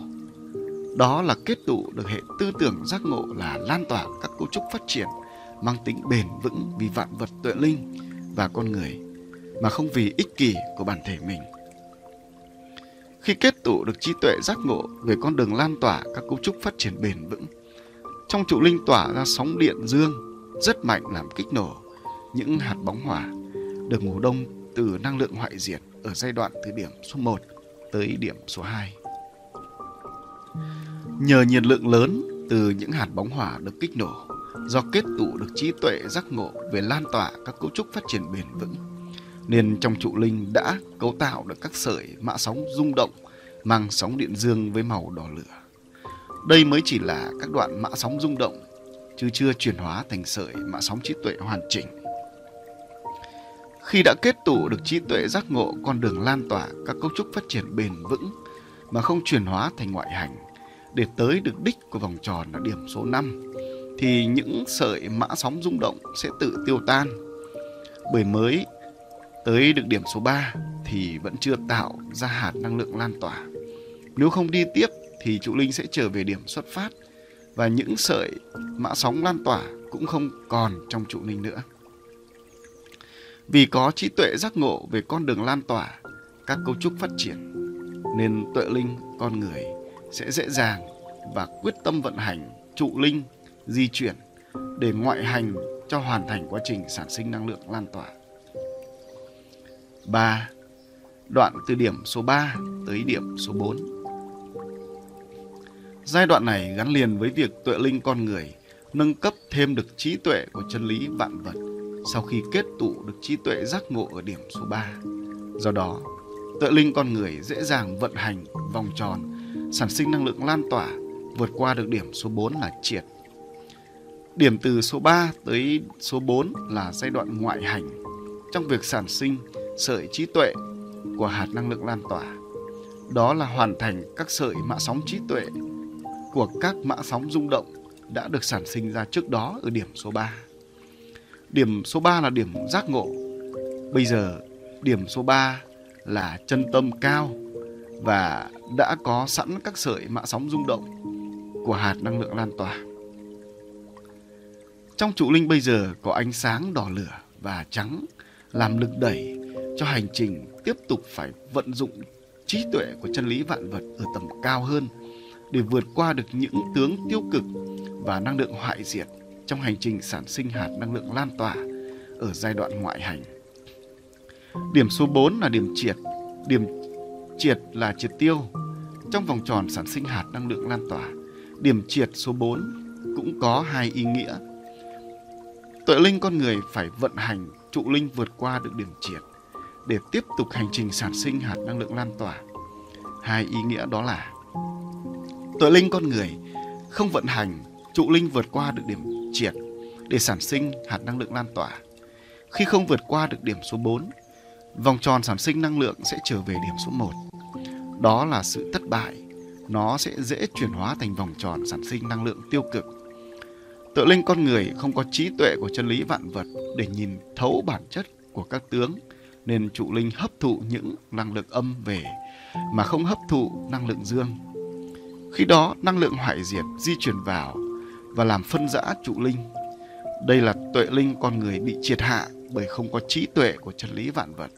Đó là kết tụ được hệ tư tưởng giác ngộ là lan tỏa các cấu trúc phát triển mang tính bền vững vì vạn vật tuệ linh và con người mà không vì ích kỷ của bản thể mình. Khi kết tụ được trí tuệ giác ngộ về con đường lan tỏa các cấu trúc phát triển bền vững, trong trụ linh tỏa ra sóng điện dương rất mạnh làm kích nổ những hạt bóng hỏa được ngủ đông từ năng lượng hoại diệt ở giai đoạn từ điểm số 1 tới điểm số 2. Nhờ nhiệt lượng lớn từ những hạt bóng hỏa được kích nổ, do kết tụ được trí tuệ giác ngộ về lan tỏa các cấu trúc phát triển bền vững, nên trong trụ linh đã cấu tạo được các sợi mã sóng rung động mang sóng điện dương với màu đỏ lửa. Đây mới chỉ là các đoạn mã sóng rung động, chứ chưa chuyển hóa thành sợi mã sóng trí tuệ hoàn chỉnh. Khi đã kết tụ được trí tuệ giác ngộ con đường lan tỏa các cấu trúc phát triển bền vững mà không chuyển hóa thành ngoại hành, để tới được đích của vòng tròn là điểm số 5 thì những sợi mã sóng rung động sẽ tự tiêu tan. Bởi mới tới được điểm số 3 thì vẫn chưa tạo ra hạt năng lượng lan tỏa. Nếu không đi tiếp thì trụ linh sẽ trở về điểm xuất phát và những sợi mã sóng lan tỏa cũng không còn trong trụ linh nữa. Vì có trí tuệ giác ngộ về con đường lan tỏa, các cấu trúc phát triển, nên tuệ linh con người sẽ dễ dàng và quyết tâm vận hành trụ linh di chuyển để ngoại hành cho hoàn thành quá trình sản sinh năng lượng lan tỏa. 3. Đoạn từ điểm số 3 tới điểm số 4. Giai đoạn này gắn liền với việc tuệ linh con người nâng cấp thêm được trí tuệ của chân lý vạn vật sau khi kết tụ được trí tuệ giác ngộ ở điểm số 3. Do đó, tuệ linh con người dễ dàng vận hành vòng tròn sản sinh năng lượng lan tỏa vượt qua được điểm số 4 là triệt. Điểm từ số 3 tới số 4 là giai đoạn ngoại hành trong việc sản sinh sợi trí tuệ của hạt năng lượng lan tỏa. Đó là hoàn thành các sợi mã sóng trí tuệ của các mã sóng rung động đã được sản sinh ra trước đó ở điểm số 3. Điểm số 3 là điểm giác ngộ. Bây giờ, điểm số 3 là chân tâm cao và đã có sẵn các sợi mạ sóng rung động của hạt năng lượng lan tỏa. Trong trụ linh bây giờ có ánh sáng đỏ lửa và trắng làm lực đẩy cho hành trình tiếp tục phải vận dụng trí tuệ của chân lý vạn vật ở tầm cao hơn để vượt qua được những tướng tiêu cực và năng lượng hoại diệt trong hành trình sản sinh hạt năng lượng lan tỏa ở giai đoạn ngoại hành. Điểm số 4 là điểm triệt. Điểm triệt là triệt tiêu trong vòng tròn sản sinh hạt năng lượng lan tỏa. Điểm triệt số 4 cũng có hai ý nghĩa. Tuệ linh con người phải vận hành trụ linh vượt qua được điểm triệt để tiếp tục hành trình sản sinh hạt năng lượng lan tỏa. Hai ý nghĩa đó là Tuệ linh con người không vận hành trụ linh vượt qua được điểm triệt để sản sinh hạt năng lượng lan tỏa. Khi không vượt qua được điểm số 4, vòng tròn sản sinh năng lượng sẽ trở về điểm số 1. Đó là sự thất bại. Nó sẽ dễ chuyển hóa thành vòng tròn sản sinh năng lượng tiêu cực. Tự linh con người không có trí tuệ của chân lý vạn vật để nhìn thấu bản chất của các tướng, nên trụ linh hấp thụ những năng lượng âm về mà không hấp thụ năng lượng dương. Khi đó, năng lượng hoại diệt di chuyển vào và làm phân rã trụ linh. Đây là tuệ linh con người bị triệt hạ bởi không có trí tuệ của chân lý vạn vật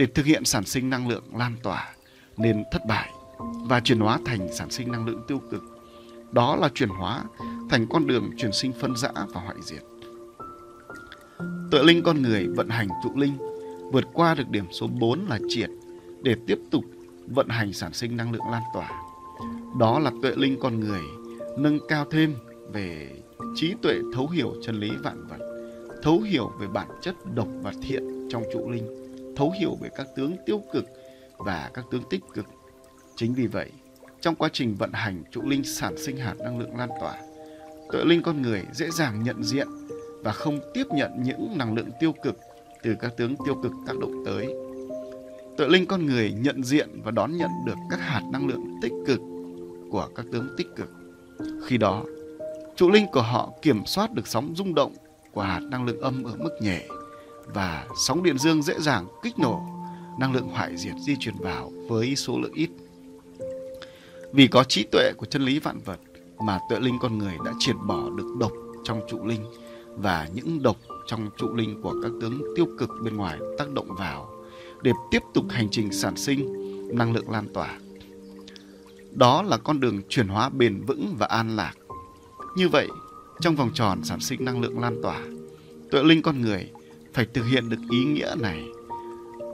để thực hiện sản sinh năng lượng lan tỏa nên thất bại và chuyển hóa thành sản sinh năng lượng tiêu cực. Đó là chuyển hóa thành con đường chuyển sinh phân rã và hoại diệt. Tự linh con người vận hành trụ linh vượt qua được điểm số 4 là triệt để tiếp tục vận hành sản sinh năng lượng lan tỏa. Đó là tuệ linh con người nâng cao thêm về trí tuệ thấu hiểu chân lý vạn vật, thấu hiểu về bản chất độc và thiện trong trụ linh, thấu hiểu về các tướng tiêu cực và các tướng tích cực. Chính vì vậy, trong quá trình vận hành trụ linh sản sinh hạt năng lượng lan tỏa, tuệ linh con người dễ dàng nhận diện và không tiếp nhận những năng lượng tiêu cực từ các tướng tiêu cực tác động tới. Tuệ linh con người nhận diện và đón nhận được các hạt năng lượng tích cực của các tướng tích cực. Khi đó, trụ linh của họ kiểm soát được sóng rung động của hạt năng lượng âm ở mức nhẹ và sóng điện dương dễ dàng kích nổ năng lượng hoại diệt di chuyển vào với số lượng ít. Vì có trí tuệ của chân lý vạn vật mà tuệ linh con người đã triệt bỏ được độc trong trụ linh và những độc trong trụ linh của các tướng tiêu cực bên ngoài tác động vào để tiếp tục hành trình sản sinh năng lượng lan tỏa. Đó là con đường chuyển hóa bền vững và an lạc. Như vậy, trong vòng tròn sản sinh năng lượng lan tỏa, tuệ linh con người phải thực hiện được ý nghĩa này,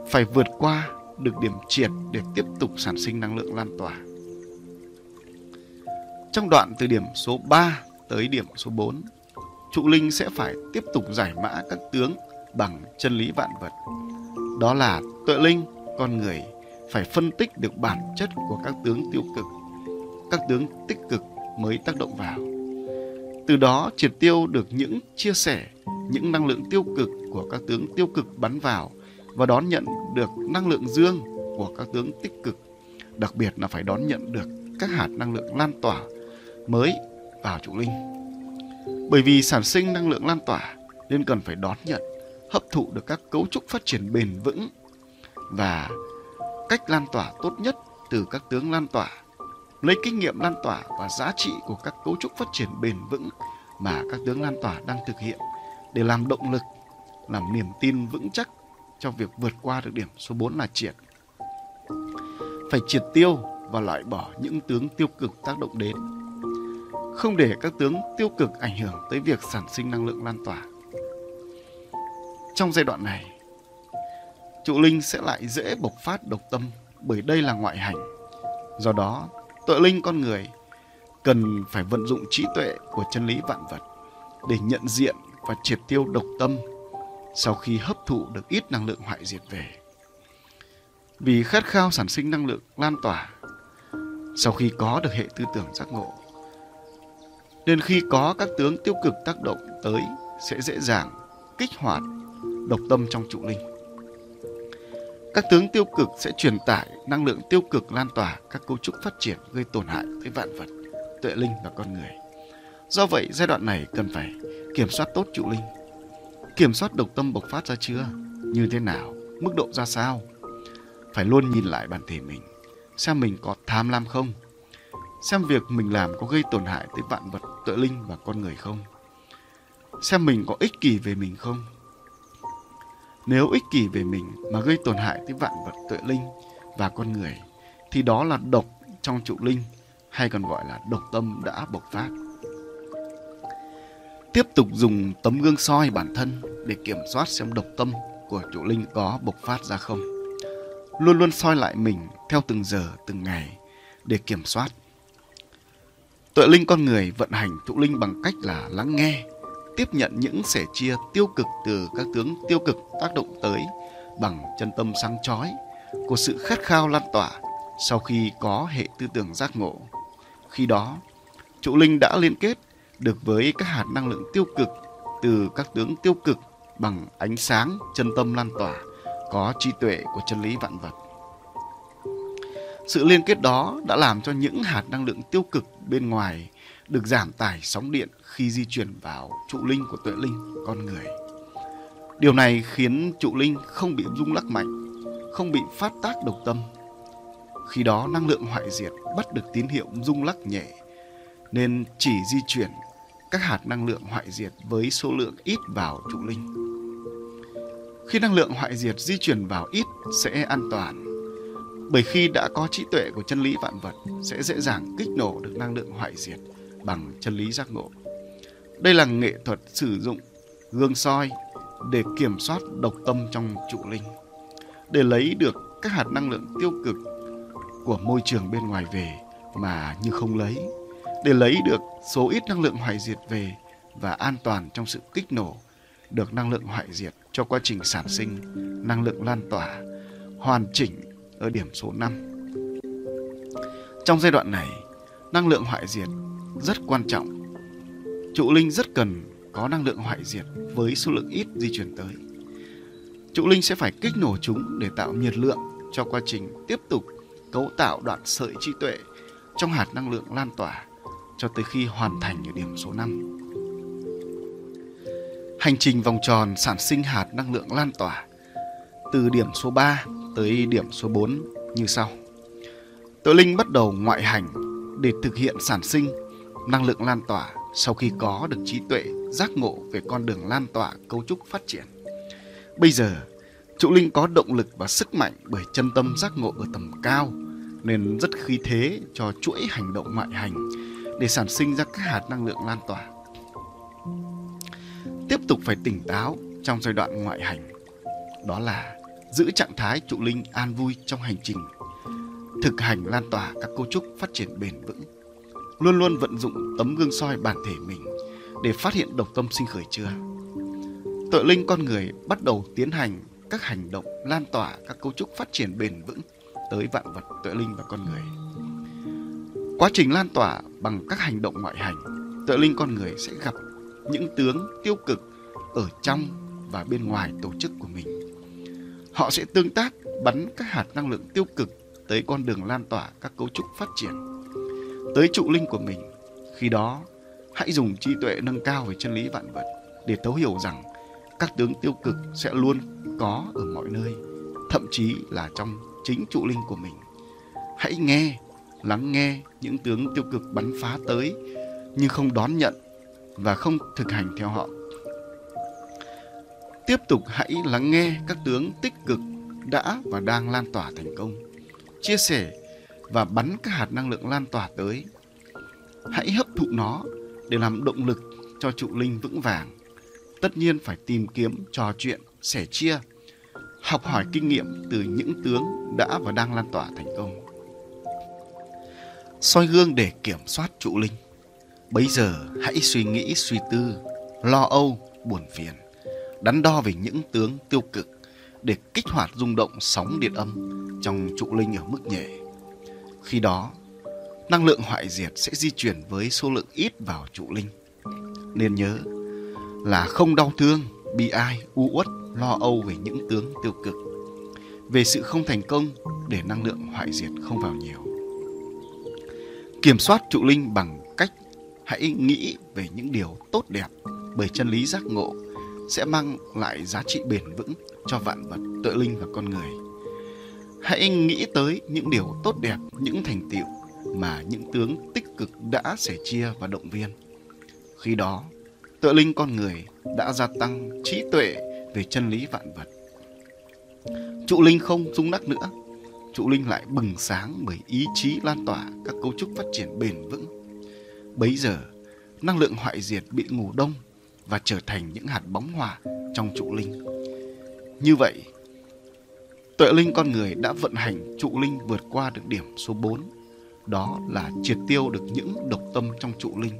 phải vượt qua được điểm triệt để tiếp tục sản sinh năng lượng lan tỏa. Trong đoạn từ điểm số 3 tới điểm số 4, trụ linh sẽ phải tiếp tục giải mã các tướng bằng chân lý vạn vật. Đó là tuệ linh, con người phải phân tích được bản chất của các tướng tiêu cực, các tướng tích cực mới tác động vào. Từ đó triệt tiêu được những chia sẻ, những năng lượng tiêu cực của các tướng tiêu cực bắn vào và đón nhận được năng lượng dương của các tướng tích cực. Đặc biệt là phải đón nhận được các hạt năng lượng lan tỏa mới vào trụ linh. Bởi vì sản sinh năng lượng lan tỏa nên cần phải đón nhận, hấp thụ được các cấu trúc phát triển bền vững và cách lan tỏa tốt nhất từ các tướng lan tỏa lấy kinh nghiệm lan tỏa và giá trị của các cấu trúc phát triển bền vững mà các tướng lan tỏa đang thực hiện để làm động lực, làm niềm tin vững chắc trong việc vượt qua được điểm số 4 là triệt. Phải triệt tiêu và loại bỏ những tướng tiêu cực tác động đến. Không để các tướng tiêu cực ảnh hưởng tới việc sản sinh năng lượng lan tỏa. Trong giai đoạn này, trụ linh sẽ lại dễ bộc phát độc tâm bởi đây là ngoại hành. Do đó, tội linh con người, cần phải vận dụng trí tuệ của chân lý vạn vật để nhận diện và triệt tiêu độc tâm sau khi hấp thụ được ít năng lượng hoại diệt về. Vì khát khao sản sinh năng lượng lan tỏa sau khi có được hệ tư tưởng giác ngộ, nên khi có các tướng tiêu cực tác động tới sẽ dễ dàng kích hoạt độc tâm trong trụ linh. Các tướng tiêu cực sẽ truyền tải năng lượng tiêu cực lan tỏa các cấu trúc phát triển gây tổn hại tới vạn vật, tuệ linh và con người. Do vậy, giai đoạn này cần phải kiểm soát tốt trụ linh. Kiểm soát độc tâm bộc phát ra chưa? Như thế nào? Mức độ ra sao? Phải luôn nhìn lại bản thể mình xem mình có tham lam không xem việc mình làm có gây tổn hại tới vạn vật tuệ linh và con người không xem mình có ích kỷ về mình không nếu ích kỷ về mình mà gây tổn hại tới vạn vật tuệ linh và con người, thì đó là độc trong trụ linh, hay còn gọi là độc tâm đã bộc phát. Tiếp tục dùng tấm gương soi bản thân để kiểm soát xem độc tâm của trụ linh có bộc phát ra không. Luôn luôn soi lại mình theo từng giờ, từng ngày để kiểm soát. Tuệ linh con người vận hành trụ linh bằng cách là lắng nghe tiếp nhận những sẻ chia tiêu cực từ các tướng tiêu cực tác động tới bằng chân tâm sáng chói của sự khát khao lan tỏa sau khi có hệ tư tưởng giác ngộ. Khi đó, trụ linh đã liên kết được với các hạt năng lượng tiêu cực từ các tướng tiêu cực bằng ánh sáng chân tâm lan tỏa có trí tuệ của chân lý vạn vật. Sự liên kết đó đã làm cho những hạt năng lượng tiêu cực bên ngoài được giảm tải sóng điện khi di chuyển vào trụ linh của tuệ linh con người. Điều này khiến trụ linh không bị rung lắc mạnh, không bị phát tác độc tâm. Khi đó năng lượng hoại diệt bắt được tín hiệu rung lắc nhẹ, nên chỉ di chuyển các hạt năng lượng hoại diệt với số lượng ít vào trụ linh. Khi năng lượng hoại diệt di chuyển vào ít sẽ an toàn, bởi khi đã có trí tuệ của chân lý vạn vật sẽ dễ dàng kích nổ được năng lượng hoại diệt bằng chân lý giác ngộ. Đây là nghệ thuật sử dụng gương soi để kiểm soát độc tâm trong trụ linh, để lấy được các hạt năng lượng tiêu cực của môi trường bên ngoài về mà như không lấy, để lấy được số ít năng lượng hoại diệt về và an toàn trong sự kích nổ được năng lượng hoại diệt cho quá trình sản sinh năng lượng lan tỏa hoàn chỉnh ở điểm số 5. Trong giai đoạn này, năng lượng hoại diệt rất quan trọng. Trụ linh rất cần có năng lượng hoại diệt với số lượng ít di chuyển tới. Trụ linh sẽ phải kích nổ chúng để tạo nhiệt lượng cho quá trình tiếp tục cấu tạo đoạn sợi trí tuệ trong hạt năng lượng lan tỏa cho tới khi hoàn thành ở điểm số 5. Hành trình vòng tròn sản sinh hạt năng lượng lan tỏa từ điểm số 3 tới điểm số 4 như sau. Tự linh bắt đầu ngoại hành để thực hiện sản sinh năng lượng lan tỏa sau khi có được trí tuệ giác ngộ về con đường lan tỏa cấu trúc phát triển. Bây giờ, trụ linh có động lực và sức mạnh bởi chân tâm giác ngộ ở tầm cao nên rất khí thế cho chuỗi hành động ngoại hành để sản sinh ra các hạt năng lượng lan tỏa. Tiếp tục phải tỉnh táo trong giai đoạn ngoại hành. Đó là giữ trạng thái trụ linh an vui trong hành trình thực hành lan tỏa các cấu trúc phát triển bền vững luôn luôn vận dụng tấm gương soi bản thể mình để phát hiện độc tâm sinh khởi chưa? Tội linh con người bắt đầu tiến hành các hành động lan tỏa các cấu trúc phát triển bền vững tới vạn vật tuệ linh và con người. Quá trình lan tỏa bằng các hành động ngoại hành tuệ linh con người sẽ gặp những tướng tiêu cực ở trong và bên ngoài tổ chức của mình. Họ sẽ tương tác, bắn các hạt năng lượng tiêu cực tới con đường lan tỏa các cấu trúc phát triển tới trụ linh của mình. Khi đó, hãy dùng trí tuệ nâng cao về chân lý vạn vật để thấu hiểu rằng các tướng tiêu cực sẽ luôn có ở mọi nơi, thậm chí là trong chính trụ linh của mình. Hãy nghe, lắng nghe những tướng tiêu cực bắn phá tới, nhưng không đón nhận và không thực hành theo họ. Tiếp tục hãy lắng nghe các tướng tích cực đã và đang lan tỏa thành công. Chia sẻ và bắn các hạt năng lượng lan tỏa tới. Hãy hấp thụ nó để làm động lực cho trụ linh vững vàng. Tất nhiên phải tìm kiếm, trò chuyện, sẻ chia, học hỏi kinh nghiệm từ những tướng đã và đang lan tỏa thành công. Soi gương để kiểm soát trụ linh. Bấy giờ hãy suy nghĩ, suy tư, lo âu, buồn phiền, đắn đo về những tướng tiêu cực để kích hoạt rung động sóng điện âm trong trụ linh ở mức nhẹ. Khi đó, năng lượng hoại diệt sẽ di chuyển với số lượng ít vào trụ linh. Nên nhớ là không đau thương, bi ai, u uất, lo âu về những tướng tiêu cực. Về sự không thành công để năng lượng hoại diệt không vào nhiều. Kiểm soát trụ linh bằng cách hãy nghĩ về những điều tốt đẹp bởi chân lý giác ngộ sẽ mang lại giá trị bền vững cho vạn vật, tuệ linh và con người hãy nghĩ tới những điều tốt đẹp, những thành tựu mà những tướng tích cực đã sẻ chia và động viên. Khi đó, tự linh con người đã gia tăng trí tuệ về chân lý vạn vật. Trụ linh không rung đắc nữa, trụ linh lại bừng sáng bởi ý chí lan tỏa các cấu trúc phát triển bền vững. Bấy giờ, năng lượng hoại diệt bị ngủ đông và trở thành những hạt bóng hòa trong trụ linh. Như vậy, tuệ linh con người đã vận hành trụ linh vượt qua được điểm số 4. Đó là triệt tiêu được những độc tâm trong trụ linh,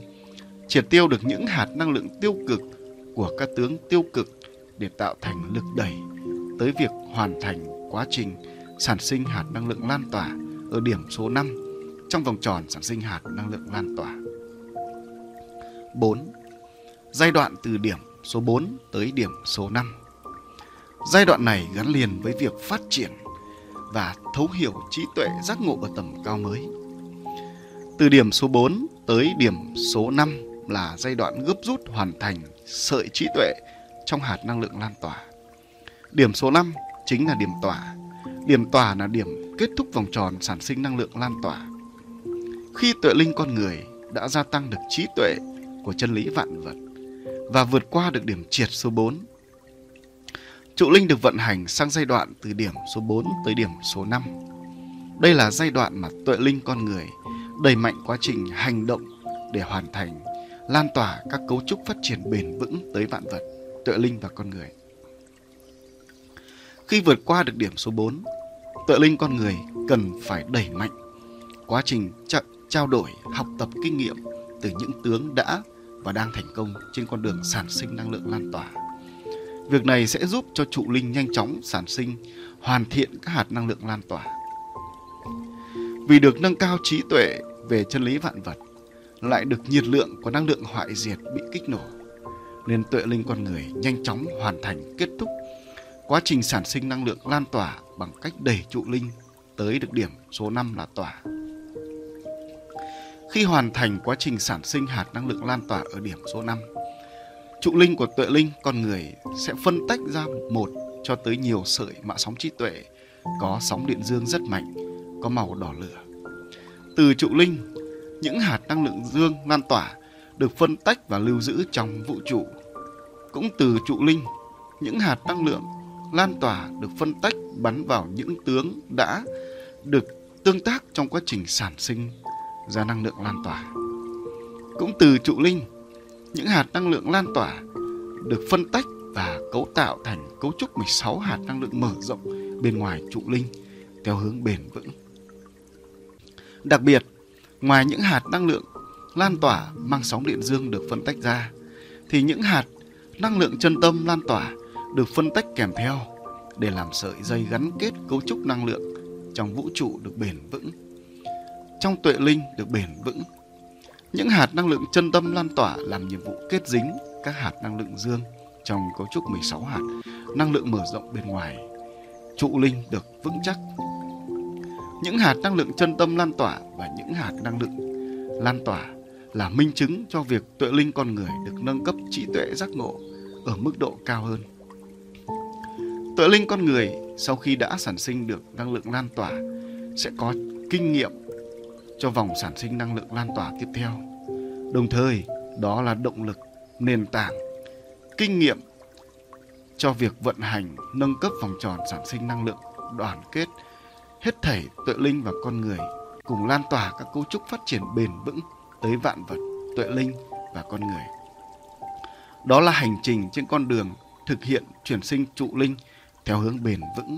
triệt tiêu được những hạt năng lượng tiêu cực của các tướng tiêu cực để tạo thành lực đẩy tới việc hoàn thành quá trình sản sinh hạt năng lượng lan tỏa ở điểm số 5 trong vòng tròn sản sinh hạt năng lượng lan tỏa. 4. Giai đoạn từ điểm số 4 tới điểm số 5. Giai đoạn này gắn liền với việc phát triển và thấu hiểu trí tuệ giác ngộ ở tầm cao mới. Từ điểm số 4 tới điểm số 5 là giai đoạn gấp rút hoàn thành sợi trí tuệ trong hạt năng lượng lan tỏa. Điểm số 5 chính là điểm tỏa. Điểm tỏa là điểm kết thúc vòng tròn sản sinh năng lượng lan tỏa. Khi tuệ linh con người đã gia tăng được trí tuệ của chân lý vạn vật và vượt qua được điểm triệt số 4. Trụ linh được vận hành sang giai đoạn từ điểm số 4 tới điểm số 5. Đây là giai đoạn mà tuệ linh con người đẩy mạnh quá trình hành động để hoàn thành lan tỏa các cấu trúc phát triển bền vững tới vạn vật, tuệ linh và con người. Khi vượt qua được điểm số 4, tuệ linh con người cần phải đẩy mạnh quá trình trao đổi, học tập kinh nghiệm từ những tướng đã và đang thành công trên con đường sản sinh năng lượng lan tỏa. Việc này sẽ giúp cho trụ linh nhanh chóng sản sinh, hoàn thiện các hạt năng lượng lan tỏa. Vì được nâng cao trí tuệ về chân lý vạn vật, lại được nhiệt lượng của năng lượng hoại diệt bị kích nổ, nên tuệ linh con người nhanh chóng hoàn thành kết thúc quá trình sản sinh năng lượng lan tỏa bằng cách đẩy trụ linh tới được điểm số 5 là tỏa. Khi hoàn thành quá trình sản sinh hạt năng lượng lan tỏa ở điểm số 5, trụ linh của tuệ linh con người sẽ phân tách ra một cho tới nhiều sợi mạ sóng trí tuệ có sóng điện dương rất mạnh, có màu đỏ lửa. Từ trụ linh, những hạt năng lượng dương lan tỏa được phân tách và lưu giữ trong vũ trụ. Cũng từ trụ linh, những hạt năng lượng lan tỏa được phân tách bắn vào những tướng đã được tương tác trong quá trình sản sinh ra năng lượng lan tỏa. Cũng từ trụ linh, những hạt năng lượng lan tỏa được phân tách và cấu tạo thành cấu trúc 16 hạt năng lượng mở rộng bên ngoài trụ linh theo hướng bền vững. Đặc biệt, ngoài những hạt năng lượng lan tỏa mang sóng điện dương được phân tách ra, thì những hạt năng lượng chân tâm lan tỏa được phân tách kèm theo để làm sợi dây gắn kết cấu trúc năng lượng trong vũ trụ được bền vững trong tuệ linh được bền vững. Những hạt năng lượng chân tâm lan tỏa làm nhiệm vụ kết dính các hạt năng lượng dương trong cấu trúc 16 hạt, năng lượng mở rộng bên ngoài. Trụ linh được vững chắc. Những hạt năng lượng chân tâm lan tỏa và những hạt năng lượng lan tỏa là minh chứng cho việc tuệ linh con người được nâng cấp trí tuệ giác ngộ ở mức độ cao hơn. Tuệ linh con người sau khi đã sản sinh được năng lượng lan tỏa sẽ có kinh nghiệm cho vòng sản sinh năng lượng lan tỏa tiếp theo. Đồng thời, đó là động lực, nền tảng, kinh nghiệm cho việc vận hành nâng cấp vòng tròn sản sinh năng lượng đoàn kết hết thảy tuệ linh và con người cùng lan tỏa các cấu trúc phát triển bền vững tới vạn vật, tuệ linh và con người. Đó là hành trình trên con đường thực hiện chuyển sinh trụ linh theo hướng bền vững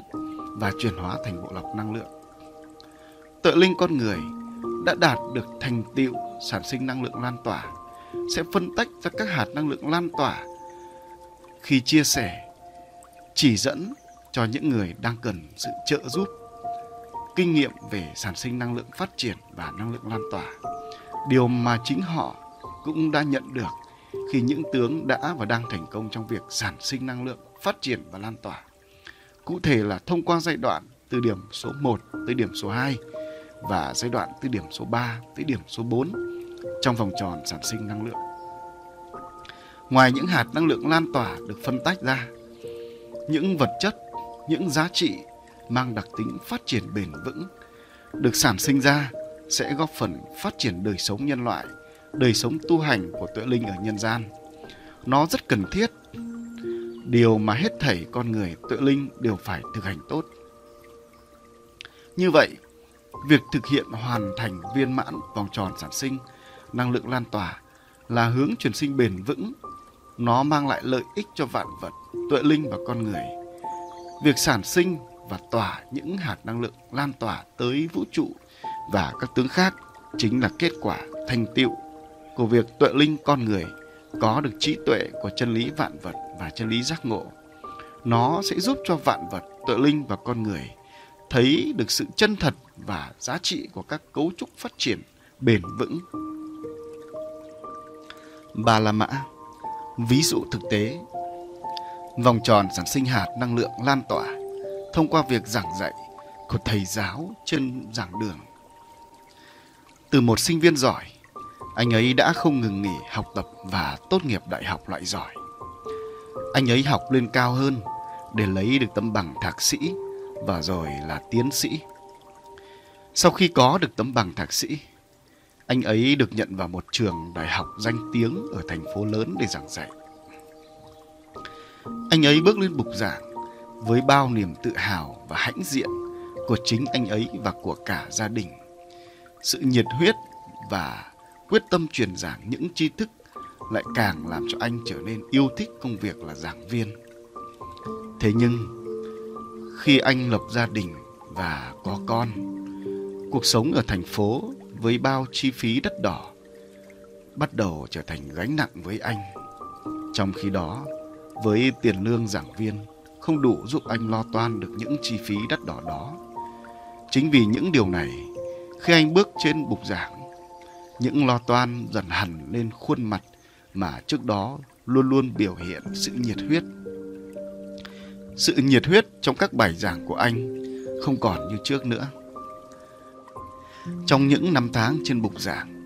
và chuyển hóa thành bộ lọc năng lượng. Tuệ linh con người đã đạt được thành tựu sản sinh năng lượng lan tỏa, sẽ phân tách ra các hạt năng lượng lan tỏa khi chia sẻ, chỉ dẫn cho những người đang cần sự trợ giúp, kinh nghiệm về sản sinh năng lượng phát triển và năng lượng lan tỏa. Điều mà chính họ cũng đã nhận được khi những tướng đã và đang thành công trong việc sản sinh năng lượng phát triển và lan tỏa. Cụ thể là thông qua giai đoạn từ điểm số 1 tới điểm số 2 và giai đoạn từ điểm số 3 tới điểm số 4 trong vòng tròn sản sinh năng lượng. Ngoài những hạt năng lượng lan tỏa được phân tách ra, những vật chất, những giá trị mang đặc tính phát triển bền vững, được sản sinh ra sẽ góp phần phát triển đời sống nhân loại, đời sống tu hành của tuệ linh ở nhân gian. Nó rất cần thiết, điều mà hết thảy con người tuệ linh đều phải thực hành tốt. Như vậy, việc thực hiện hoàn thành viên mãn vòng tròn sản sinh, năng lượng lan tỏa là hướng truyền sinh bền vững. Nó mang lại lợi ích cho vạn vật, tuệ linh và con người. Việc sản sinh và tỏa những hạt năng lượng lan tỏa tới vũ trụ và các tướng khác chính là kết quả thành tựu của việc tuệ linh con người có được trí tuệ của chân lý vạn vật và chân lý giác ngộ. Nó sẽ giúp cho vạn vật, tuệ linh và con người thấy được sự chân thật và giá trị của các cấu trúc phát triển bền vững. Ba La Mã Ví dụ thực tế Vòng tròn sản sinh hạt năng lượng lan tỏa thông qua việc giảng dạy của thầy giáo trên giảng đường. Từ một sinh viên giỏi, anh ấy đã không ngừng nghỉ học tập và tốt nghiệp đại học loại giỏi. Anh ấy học lên cao hơn để lấy được tấm bằng thạc sĩ và rồi là tiến sĩ. Sau khi có được tấm bằng thạc sĩ, anh ấy được nhận vào một trường đại học danh tiếng ở thành phố lớn để giảng dạy. Anh ấy bước lên bục giảng với bao niềm tự hào và hãnh diện của chính anh ấy và của cả gia đình. Sự nhiệt huyết và quyết tâm truyền giảng những tri thức lại càng làm cho anh trở nên yêu thích công việc là giảng viên. Thế nhưng, khi anh lập gia đình và có con, cuộc sống ở thành phố với bao chi phí đắt đỏ bắt đầu trở thành gánh nặng với anh. Trong khi đó, với tiền lương giảng viên không đủ giúp anh lo toan được những chi phí đắt đỏ đó. Chính vì những điều này, khi anh bước trên bục giảng, những lo toan dần hẳn lên khuôn mặt mà trước đó luôn luôn biểu hiện sự nhiệt huyết. Sự nhiệt huyết trong các bài giảng của anh không còn như trước nữa. Trong những năm tháng trên bục giảng,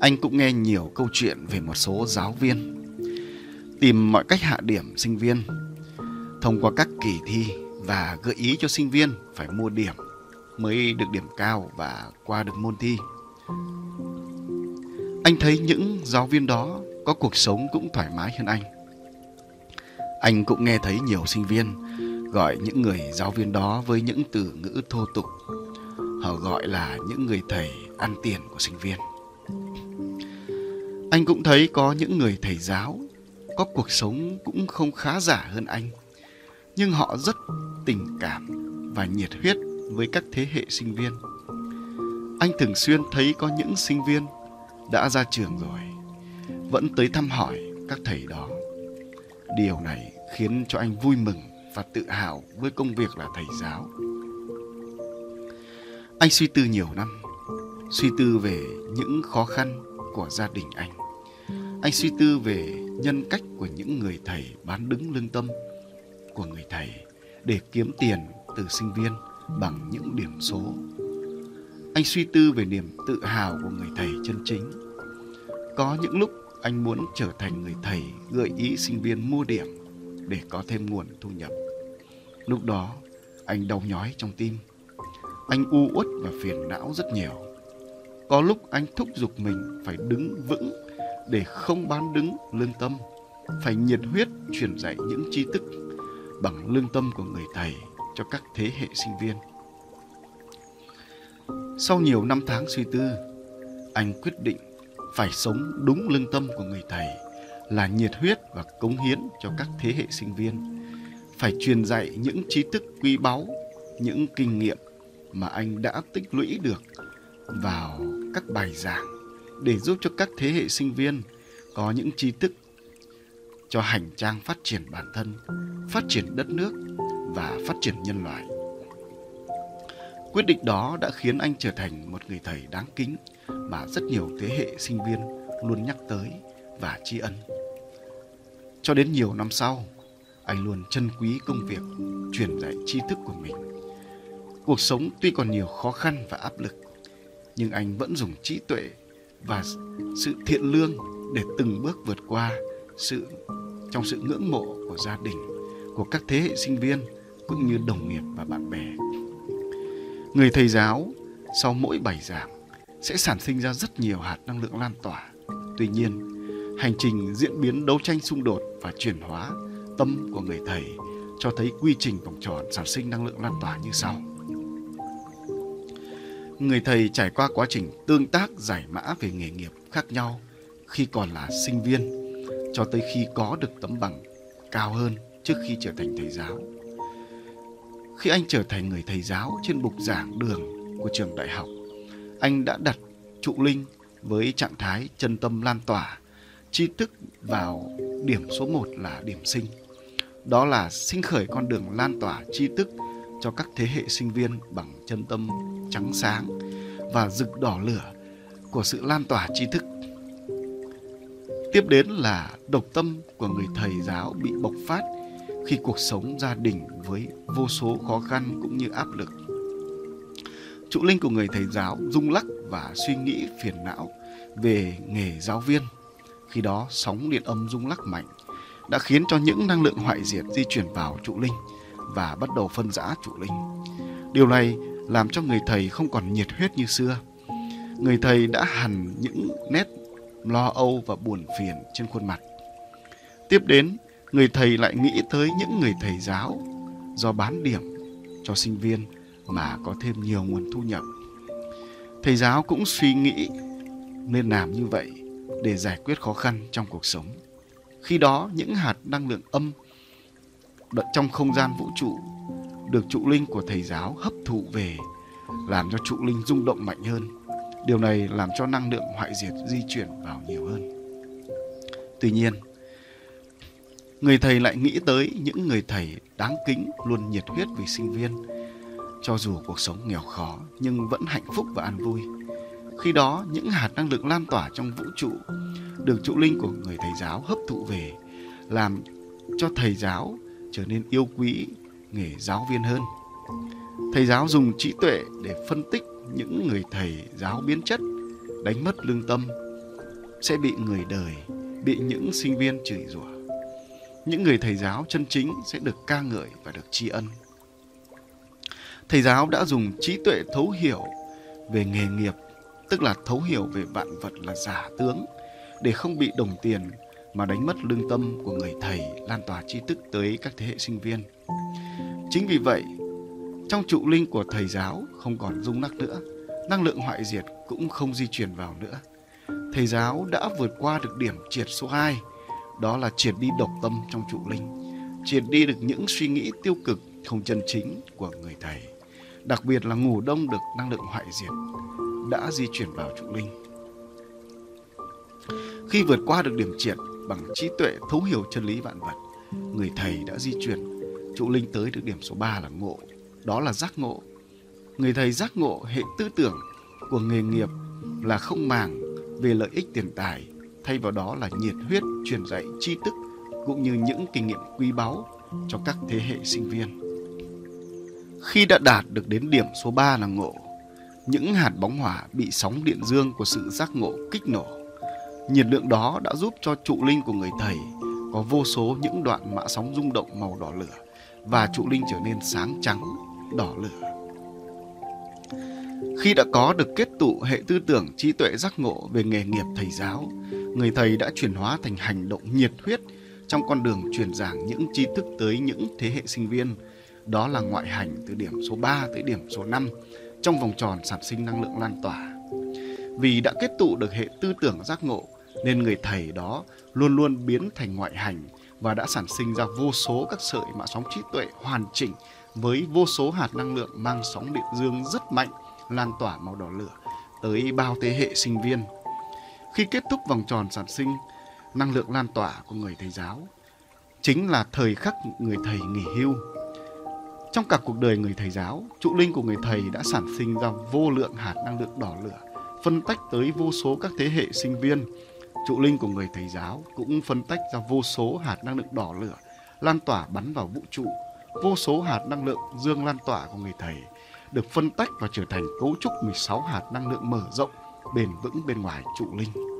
anh cũng nghe nhiều câu chuyện về một số giáo viên tìm mọi cách hạ điểm sinh viên thông qua các kỳ thi và gợi ý cho sinh viên phải mua điểm mới được điểm cao và qua được môn thi. Anh thấy những giáo viên đó có cuộc sống cũng thoải mái hơn anh. Anh cũng nghe thấy nhiều sinh viên gọi những người giáo viên đó với những từ ngữ thô tục. Họ gọi là những người thầy ăn tiền của sinh viên. Anh cũng thấy có những người thầy giáo, có cuộc sống cũng không khá giả hơn anh nhưng họ rất tình cảm và nhiệt huyết với các thế hệ sinh viên. Anh thường xuyên thấy có những sinh viên đã ra trường rồi, vẫn tới thăm hỏi các thầy đó. Điều này khiến cho anh vui mừng và tự hào với công việc là thầy giáo. Anh suy tư nhiều năm, suy tư về những khó khăn của gia đình anh. Anh suy tư về nhân cách của những người thầy bán đứng lương tâm của người thầy để kiếm tiền từ sinh viên bằng những điểm số. Anh suy tư về niềm tự hào của người thầy chân chính. Có những lúc anh muốn trở thành người thầy gợi ý sinh viên mua điểm để có thêm nguồn thu nhập. Lúc đó, anh đau nhói trong tim. Anh u uất và phiền não rất nhiều. Có lúc anh thúc giục mình phải đứng vững để không bán đứng lương tâm, phải nhiệt huyết truyền dạy những tri thức bằng lương tâm của người thầy cho các thế hệ sinh viên. Sau nhiều năm tháng suy tư, anh quyết định phải sống đúng lương tâm của người thầy là nhiệt huyết và cống hiến cho các thế hệ sinh viên. Phải truyền dạy những trí thức quý báu, những kinh nghiệm mà anh đã tích lũy được vào các bài giảng để giúp cho các thế hệ sinh viên có những tri thức cho hành trang phát triển bản thân, phát triển đất nước và phát triển nhân loại. Quyết định đó đã khiến anh trở thành một người thầy đáng kính mà rất nhiều thế hệ sinh viên luôn nhắc tới và tri ân. Cho đến nhiều năm sau, anh luôn trân quý công việc truyền dạy tri thức của mình. Cuộc sống tuy còn nhiều khó khăn và áp lực, nhưng anh vẫn dùng trí tuệ và sự thiện lương để từng bước vượt qua sự trong sự ngưỡng mộ của gia đình, của các thế hệ sinh viên cũng như đồng nghiệp và bạn bè. Người thầy giáo sau mỗi bài giảng sẽ sản sinh ra rất nhiều hạt năng lượng lan tỏa. Tuy nhiên, hành trình diễn biến đấu tranh xung đột và chuyển hóa tâm của người thầy cho thấy quy trình vòng tròn sản sinh năng lượng lan tỏa như sau. Người thầy trải qua quá trình tương tác giải mã về nghề nghiệp khác nhau khi còn là sinh viên cho tới khi có được tấm bằng cao hơn trước khi trở thành thầy giáo. Khi anh trở thành người thầy giáo trên bục giảng đường của trường đại học, anh đã đặt trụ linh với trạng thái chân tâm lan tỏa, tri thức vào điểm số 1 là điểm sinh. Đó là sinh khởi con đường lan tỏa tri thức cho các thế hệ sinh viên bằng chân tâm trắng sáng và rực đỏ lửa của sự lan tỏa tri thức. Tiếp đến là độc tâm của người thầy giáo bị bộc phát khi cuộc sống gia đình với vô số khó khăn cũng như áp lực. Trụ linh của người thầy giáo rung lắc và suy nghĩ phiền não về nghề giáo viên. Khi đó sóng điện âm rung lắc mạnh đã khiến cho những năng lượng hoại diệt di chuyển vào trụ linh và bắt đầu phân rã chủ linh. Điều này làm cho người thầy không còn nhiệt huyết như xưa. Người thầy đã hằn những nét lo âu và buồn phiền trên khuôn mặt. Tiếp đến, người thầy lại nghĩ tới những người thầy giáo do bán điểm cho sinh viên mà có thêm nhiều nguồn thu nhập. Thầy giáo cũng suy nghĩ nên làm như vậy để giải quyết khó khăn trong cuộc sống. Khi đó, những hạt năng lượng âm trong không gian vũ trụ được trụ linh của thầy giáo hấp thụ về làm cho trụ linh rung động mạnh hơn. Điều này làm cho năng lượng hoại diệt di chuyển vào nhiều hơn. Tuy nhiên, người thầy lại nghĩ tới những người thầy đáng kính luôn nhiệt huyết vì sinh viên cho dù cuộc sống nghèo khó nhưng vẫn hạnh phúc và an vui khi đó những hạt năng lượng lan tỏa trong vũ trụ được trụ linh của người thầy giáo hấp thụ về làm cho thầy giáo trở nên yêu quý nghề giáo viên hơn. Thầy giáo dùng trí tuệ để phân tích những người thầy giáo biến chất, đánh mất lương tâm, sẽ bị người đời, bị những sinh viên chửi rủa. Những người thầy giáo chân chính sẽ được ca ngợi và được tri ân. Thầy giáo đã dùng trí tuệ thấu hiểu về nghề nghiệp, tức là thấu hiểu về vạn vật là giả tướng, để không bị đồng tiền mà đánh mất lương tâm của người thầy lan tỏa tri thức tới các thế hệ sinh viên. Chính vì vậy, trong trụ linh của thầy giáo không còn rung lắc nữa, năng lượng hoại diệt cũng không di chuyển vào nữa. Thầy giáo đã vượt qua được điểm triệt số 2, đó là triệt đi độc tâm trong trụ linh, triệt đi được những suy nghĩ tiêu cực không chân chính của người thầy. Đặc biệt là ngủ đông được năng lượng hoại diệt đã di chuyển vào trụ linh. Khi vượt qua được điểm triệt bằng trí tuệ thấu hiểu chân lý vạn vật, người thầy đã di chuyển trụ linh tới được điểm số 3 là ngộ, đó là giác ngộ. Người thầy giác ngộ hệ tư tưởng của nghề nghiệp là không màng về lợi ích tiền tài, thay vào đó là nhiệt huyết truyền dạy tri thức cũng như những kinh nghiệm quý báu cho các thế hệ sinh viên. Khi đã đạt được đến điểm số 3 là ngộ, những hạt bóng hỏa bị sóng điện dương của sự giác ngộ kích nổ. Nhiệt lượng đó đã giúp cho trụ linh của người thầy có vô số những đoạn mã sóng rung động màu đỏ lửa và trụ linh trở nên sáng trắng, đỏ lửa. Khi đã có được kết tụ hệ tư tưởng trí tuệ giác ngộ về nghề nghiệp thầy giáo, người thầy đã chuyển hóa thành hành động nhiệt huyết trong con đường truyền giảng những tri thức tới những thế hệ sinh viên. Đó là ngoại hành từ điểm số 3 tới điểm số 5 trong vòng tròn sản sinh năng lượng lan tỏa. Vì đã kết tụ được hệ tư tưởng giác ngộ nên người thầy đó luôn luôn biến thành ngoại hành và đã sản sinh ra vô số các sợi mã sóng trí tuệ hoàn chỉnh với vô số hạt năng lượng mang sóng điện dương rất mạnh lan tỏa màu đỏ lửa tới bao thế hệ sinh viên. Khi kết thúc vòng tròn sản sinh năng lượng lan tỏa của người thầy giáo chính là thời khắc người thầy nghỉ hưu trong cả cuộc đời người thầy giáo, trụ linh của người thầy đã sản sinh ra vô lượng hạt năng lượng đỏ lửa, phân tách tới vô số các thế hệ sinh viên. Trụ linh của người thầy giáo cũng phân tách ra vô số hạt năng lượng đỏ lửa, lan tỏa bắn vào vũ trụ. Vô số hạt năng lượng dương lan tỏa của người thầy được phân tách và trở thành cấu trúc 16 hạt năng lượng mở rộng, bền vững bên ngoài trụ linh.